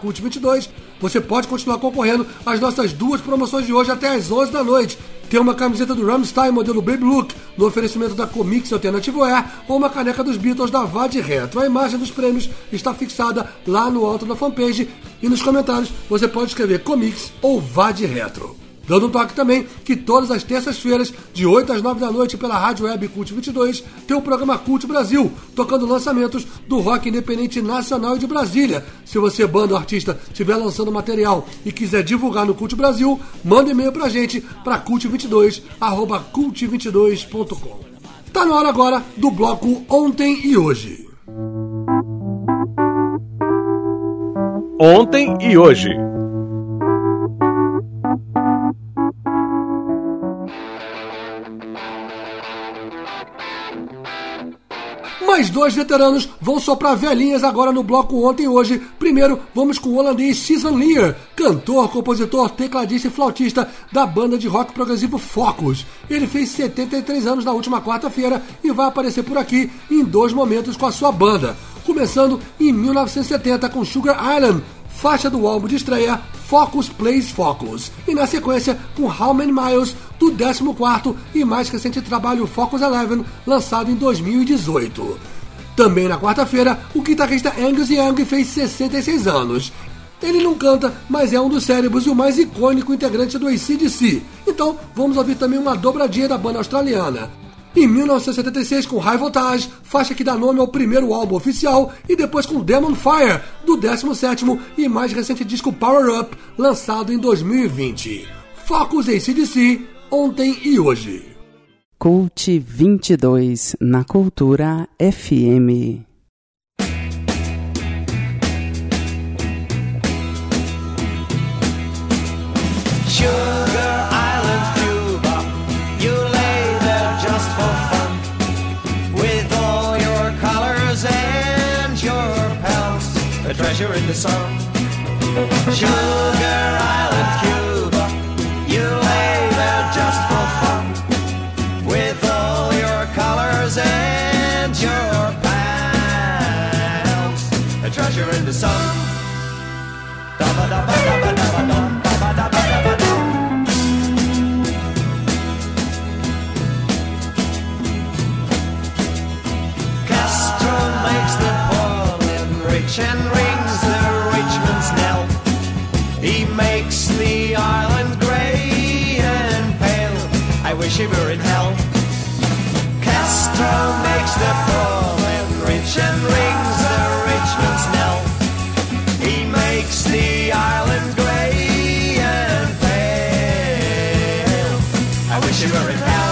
cult22 você pode continuar concorrendo às nossas duas promoções de hoje até às 11 da noite. Tem uma camiseta do Rammstein modelo Baby Look no oferecimento da Comics Alternativo Air ou uma caneca dos Beatles da VAD Retro. A imagem dos prêmios está fixada lá no alto da fanpage e nos comentários você pode escrever Comics ou VAD Retro. Dando um toque também que todas as terças-feiras, de 8 às 9 da noite, pela Rádio Web Cult 22, tem o programa Cult Brasil, tocando lançamentos do rock independente nacional e de Brasília. Se você, banda ou artista, estiver lançando material e quiser divulgar no Cult Brasil, manda e-mail pra gente para cult22, arroba cult22.com. Tá na hora agora do bloco Ontem e Hoje. Ontem e hoje. Mais dois veteranos vão soprar velhinhas agora no bloco ontem e hoje. Primeiro, vamos com o holandês Susan Lear, cantor, compositor, tecladista e flautista da banda de rock progressivo Focus. Ele fez 73 anos na última quarta-feira e vai aparecer por aqui em dois momentos com a sua banda. Começando em 1970 com Sugar Island, faixa do álbum de estreia Focus Plays Focus, e na sequência com How Many Miles, do 14 e mais recente trabalho Focus Eleven, lançado em 2018. Também na quarta-feira, o guitarrista Angus Young fez 66 anos. Ele não canta, mas é um dos cérebros e o mais icônico integrante do ACDC. Então, vamos ouvir também uma dobradinha da banda australiana. Em 1976 com High Voltage, faixa que dá nome ao primeiro álbum oficial, e depois com Demon Fire, do 17º e mais recente disco Power Up, lançado em 2020. Focus ACDC, ontem e hoje. Cult 22 na Cultura FM. The sun. Sugar Island, Makes the poor rich and rings the. He makes the island grey and pale. I wish he were in hell.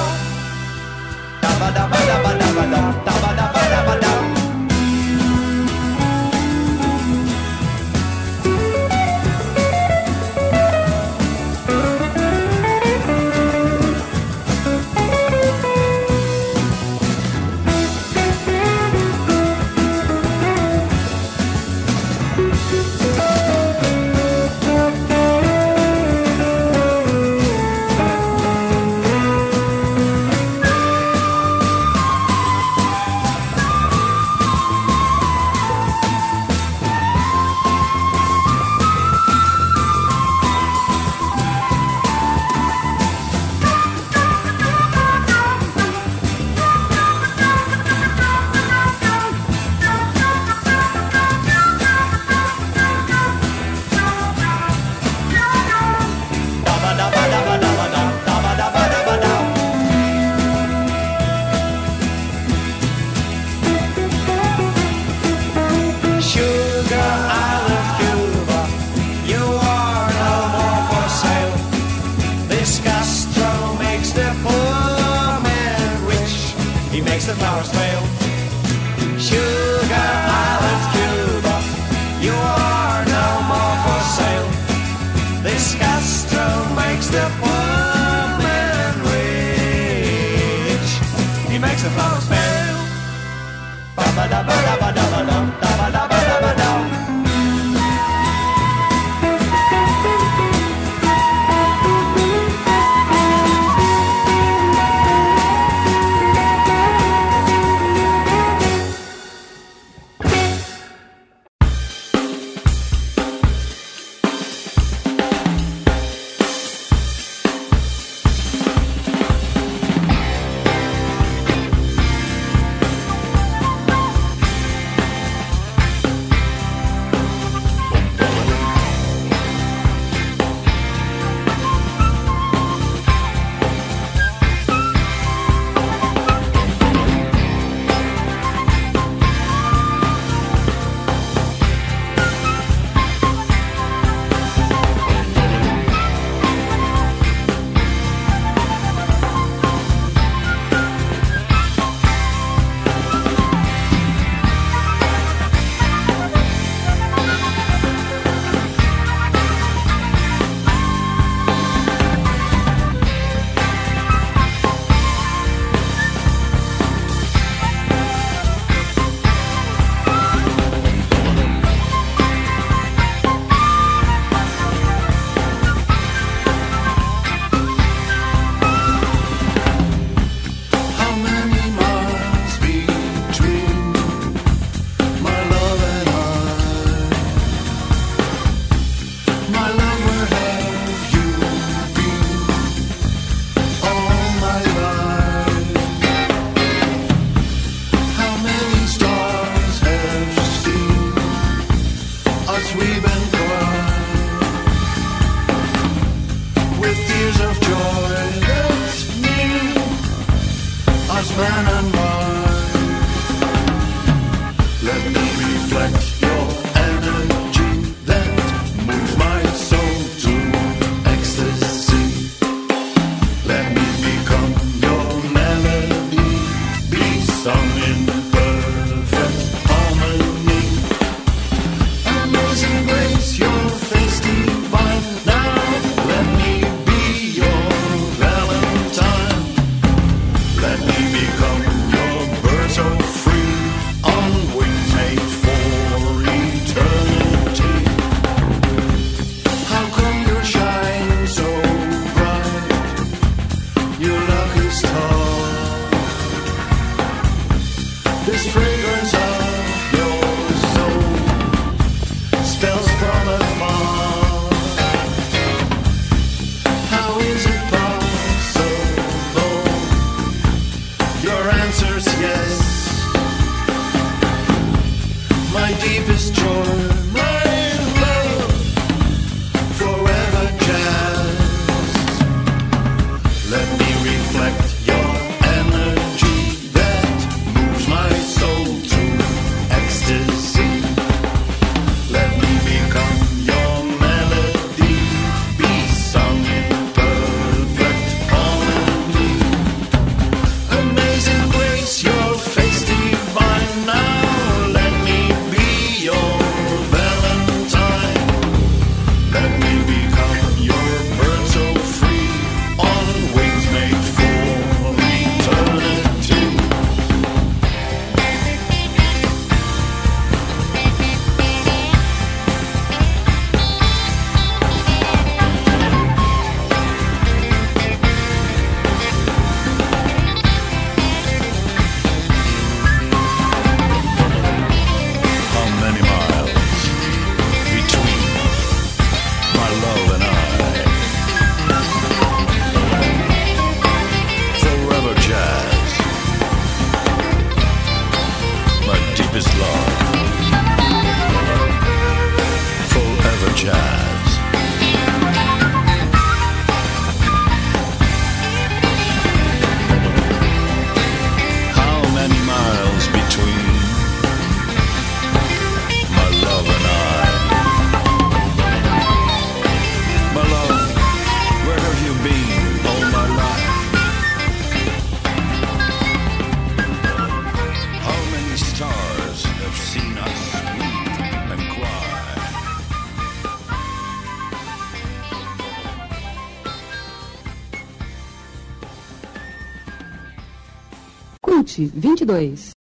2022.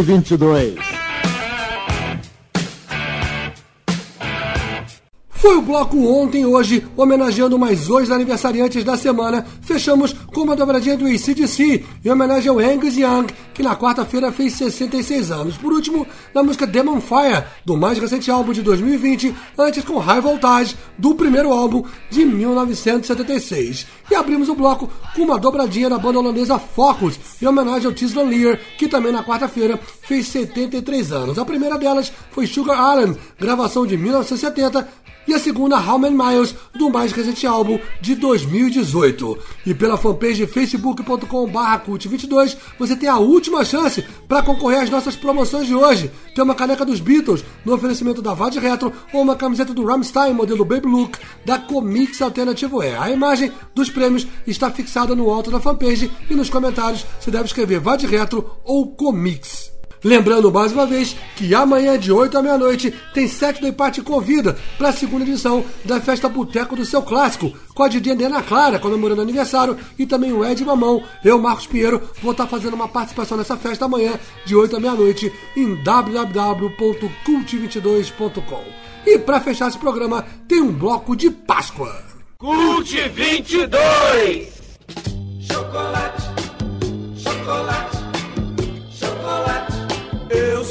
22. Foi o bloco ontem hoje, homenageando mais dois aniversariantes da semana. Fechamos com uma dobradinha do ACDC, em homenagem ao Angus Young, que na quarta-feira fez 66 anos. Por último, na música Demon Fire, do mais recente álbum de 2020, antes com High Voltage, do primeiro álbum de 1976. E abrimos o bloco com uma dobradinha da banda holandesa Focus, em homenagem ao Tis Van Leer, que também na quarta-feira fez 73 anos. A primeira delas foi Sugar Allen, gravação de 1970, e a segunda How Many Miles, do mais recente álbum de 2018. E pela fanpage facebook.com.br cult22 você tem a última chance para concorrer às nossas promoções de hoje. Tem uma caneca dos Beatles no oferecimento da Vade Retro ou uma camiseta do Rammstein modelo Baby Look da Comics Alternativo E. A imagem dos prêmios está fixada no alto da fanpage e nos comentários você deve escrever Vade Retro ou Comics. Lembrando mais uma vez que amanhã de 8 à meia-noite tem Saturday Party convida para a segunda edição da Festa Boteco do Seu Clássico, com a Didi Ana Clara comemorando aniversário e também o Ed Mamão, eu, Marcos Pinheiro, vou estar fazendo uma participação nessa festa amanhã de 8 à meia-noite em www.cult22.com. E para fechar esse programa tem um bloco de Páscoa. Cult 22! Chocolate, chocolate, chocolate.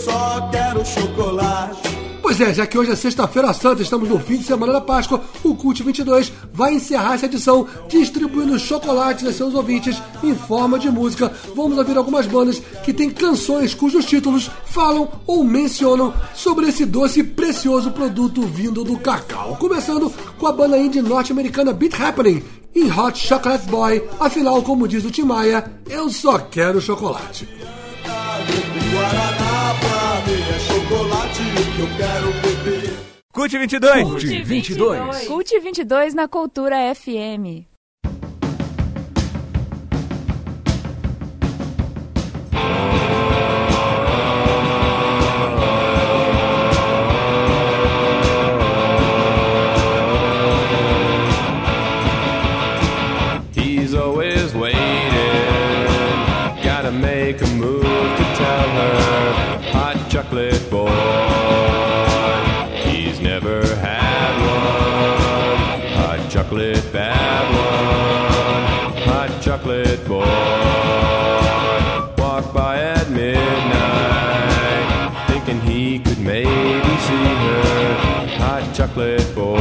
Eu só quero chocolate. Pois é, já que hoje é sexta-feira santa, estamos no fim de semana da Páscoa, o Cult 22 vai encerrar essa edição distribuindo chocolates a seus ouvintes em forma de música. Vamos ouvir algumas bandas que têm canções cujos títulos falam ou mencionam sobre esse doce e precioso produto vindo do cacau. Começando com a banda indie norte-americana Beat Happening, em Hot Chocolate Boy, afinal, como diz o Tim Maia, eu só quero chocolate. Guaraná pra mim é chocolate que eu quero beber. Cult 22. Cult 22. Cult 22 na Cultura FM. chocolate boy.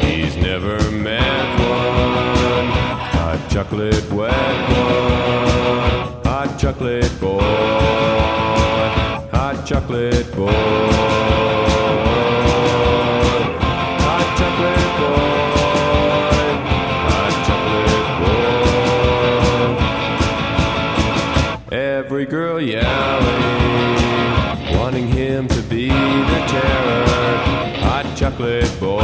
He's never met one hot chocolate wet one. Hot chocolate boy. Hot chocolate boy.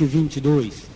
2022.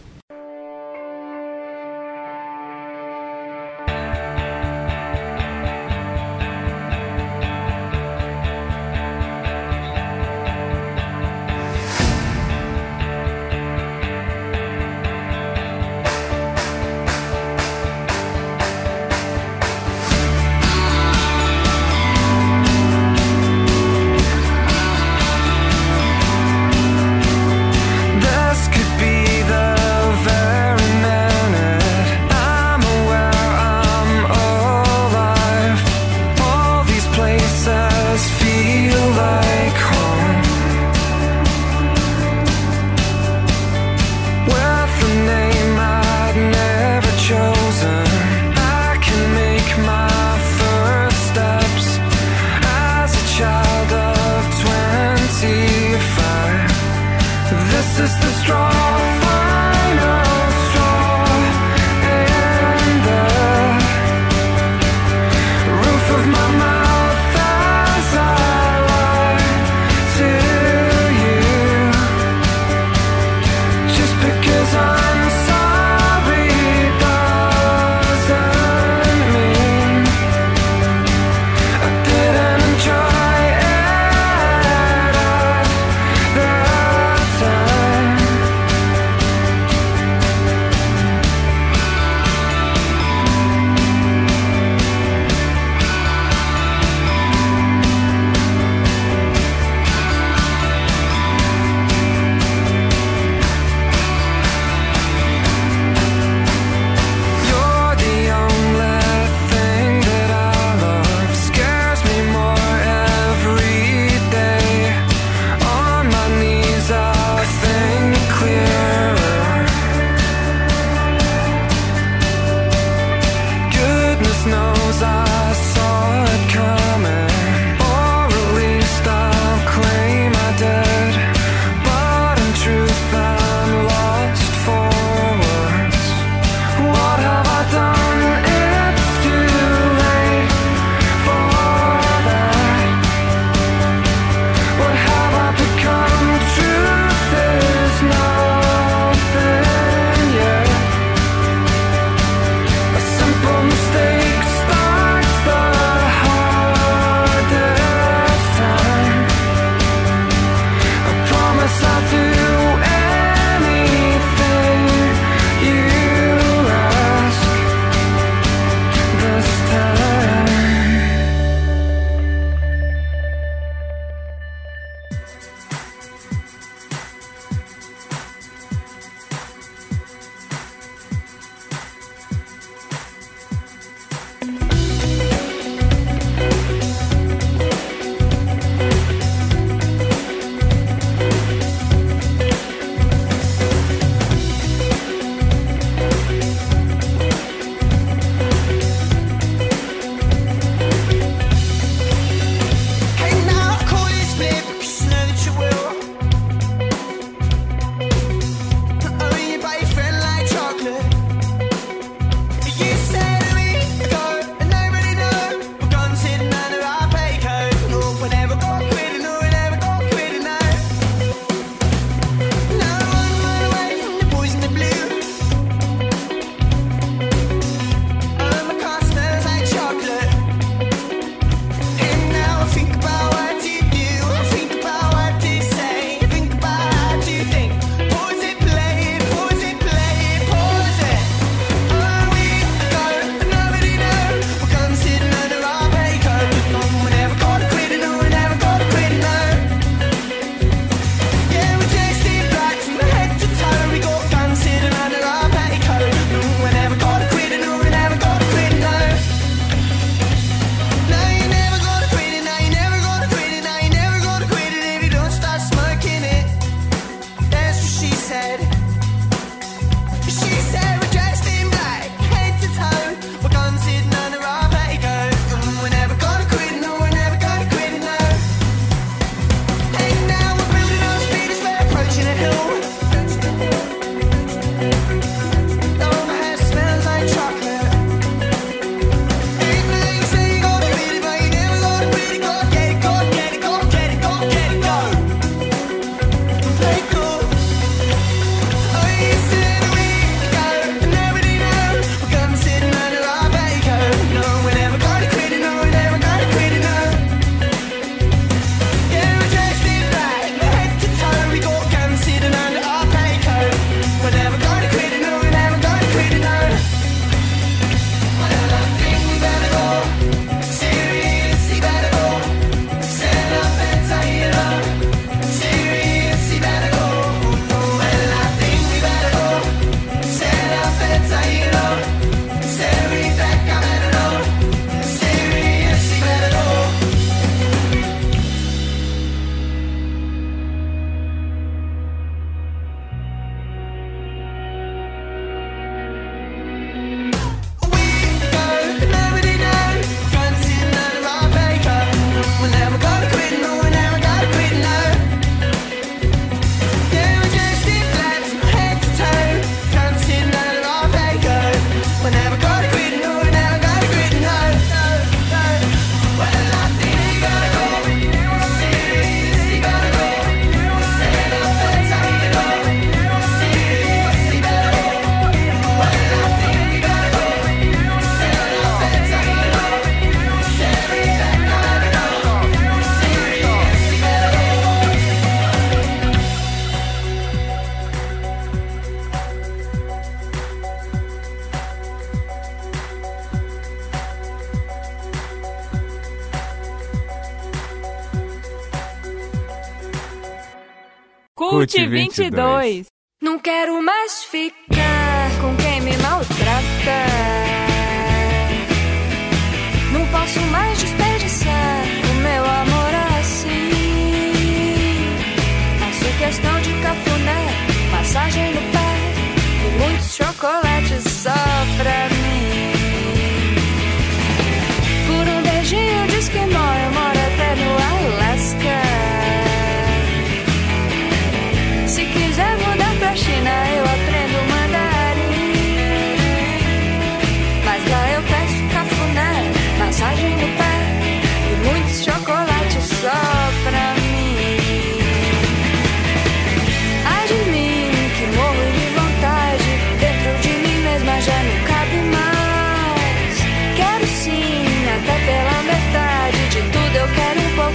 2022.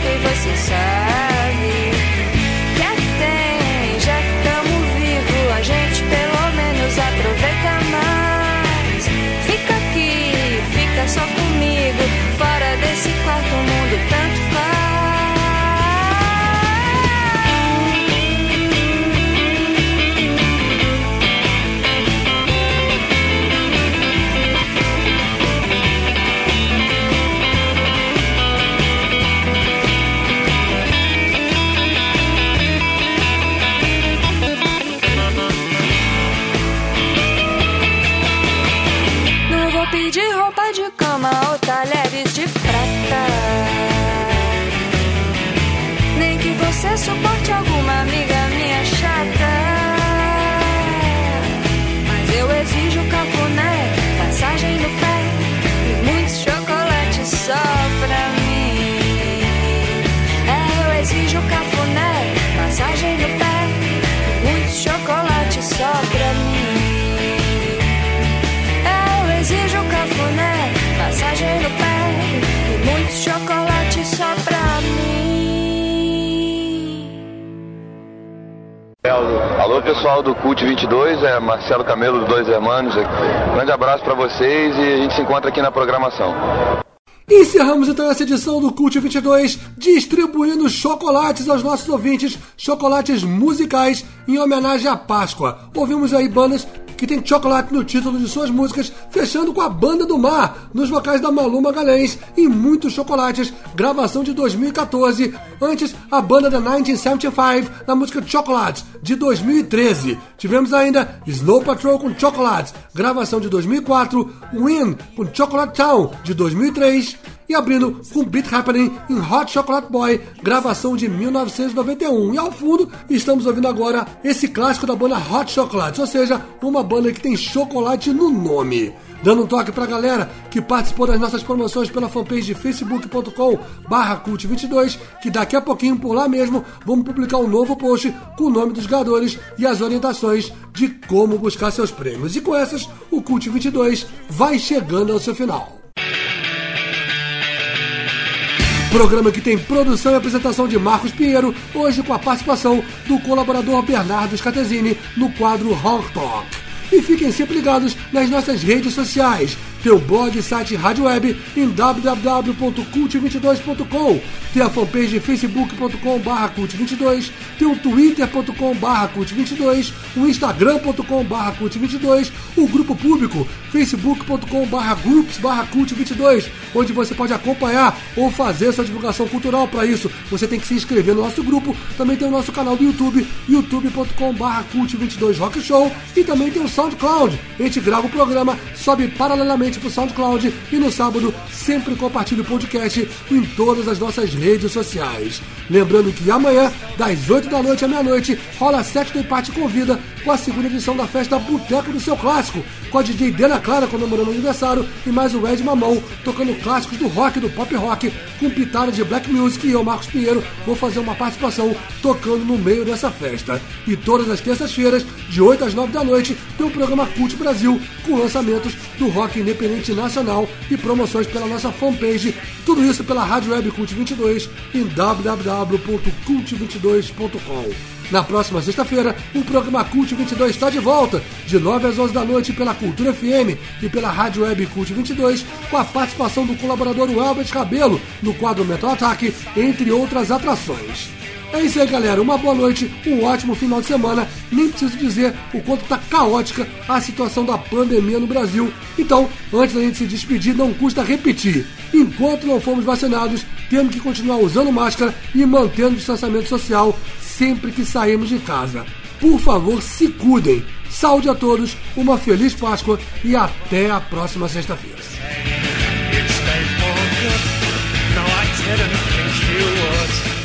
E você sabe. Que tem, já que tamo vivo, a gente pelo menos aproveita mais. Fica aqui, fica só comigo, suporte alguma amiga minha Alô pessoal do Cult 22, é Marcelo Camelo do Dois Hermanos. Grande abraço pra vocês e a gente se encontra aqui na programação. Encerramos então essa edição do Cult 22, distribuindo chocolates aos nossos ouvintes, chocolates musicais em homenagem à Páscoa. Ouvimos aí bandas que tem chocolate no título de suas músicas, fechando com a Banda do Mar, nos vocais da Malu Magalhães, e muitos chocolates, gravação de 2014. Antes, a banda da 1975, na música Chocolate, de 2013. Tivemos ainda Snow Patrol com Chocolate, gravação de 2004, Win com Chocolate Town, de 2003. E abrindo com Beat Happening em Hot Chocolate Boy, gravação de 1991. E ao fundo, estamos ouvindo agora esse clássico da banda Hot Chocolate, ou seja, uma banda que tem chocolate no nome. Dando um toque pra galera que participou das nossas promoções pela fanpage facebook.com barra cult22, que daqui a pouquinho por lá mesmo vamos publicar um novo post com o nome dos ganhadores e as orientações de como buscar seus prêmios. E com essas, o Cult 22 vai chegando ao seu final. Programa que tem produção e apresentação de Marcos Pinheiro, hoje com a participação do colaborador Bernardo Scatesini no quadro Honk Talk. E fiquem sempre ligados nas nossas redes sociais. Tem o blog e site Rádio Web em www.cult22.com. Tem a fanpage facebook.com barra cult22. Tem o twitter.com barra cult22. O instagram.com barra cult22. O grupo público facebook.com barra groups barra cult22. Onde você pode acompanhar ou fazer sua divulgação cultural. Para isso, você tem que se inscrever no nosso grupo. Também tem o nosso canal do YouTube, youtube.com barra cult22 rock show. E também tem o SoundCloud. A gente grava o programa, sobe paralelamente para o SoundCloud e no sábado sempre compartilha o podcast em todas as nossas redes sociais. Lembrando que amanhã, das 8 da noite à meia-noite, rola a Saturday Party Convida com a segunda edição da festa Boteco do Seu Clássico, com a DJ Dena Clara comemorando o aniversário e mais o Ed Mamão tocando clássicos do rock, do pop rock, com pitada de black music e eu, Marcos Pinheiro, vou fazer uma participação tocando no meio dessa festa. E todas as terças-feiras, de 8 às 9 da noite, tem o programa Cult Brasil, com lançamentos do rock independente nacional e promoções pela nossa fanpage. Tudo isso pela Rádio Web Cult 22 em www.cult22.com. Na próxima sexta-feira, o programa Cult 22 está de volta, de 9 às 11 da noite pela Cultura FM e pela Rádio Web Cult 22, com a participação do colaborador Albert Cabelo no quadro Metal Ataque, entre outras atrações. É isso aí, galera. Uma boa noite, um ótimo final de semana. Nem preciso dizer o quanto tá caótica a situação da pandemia no Brasil. Então, antes da gente se despedir, não custa repetir. Enquanto não formos vacinados, temos que continuar usando máscara e mantendo o distanciamento social sempre que saímos de casa. Por favor, se cuidem. Saúde a todos, uma feliz Páscoa e até a próxima sexta-feira. It's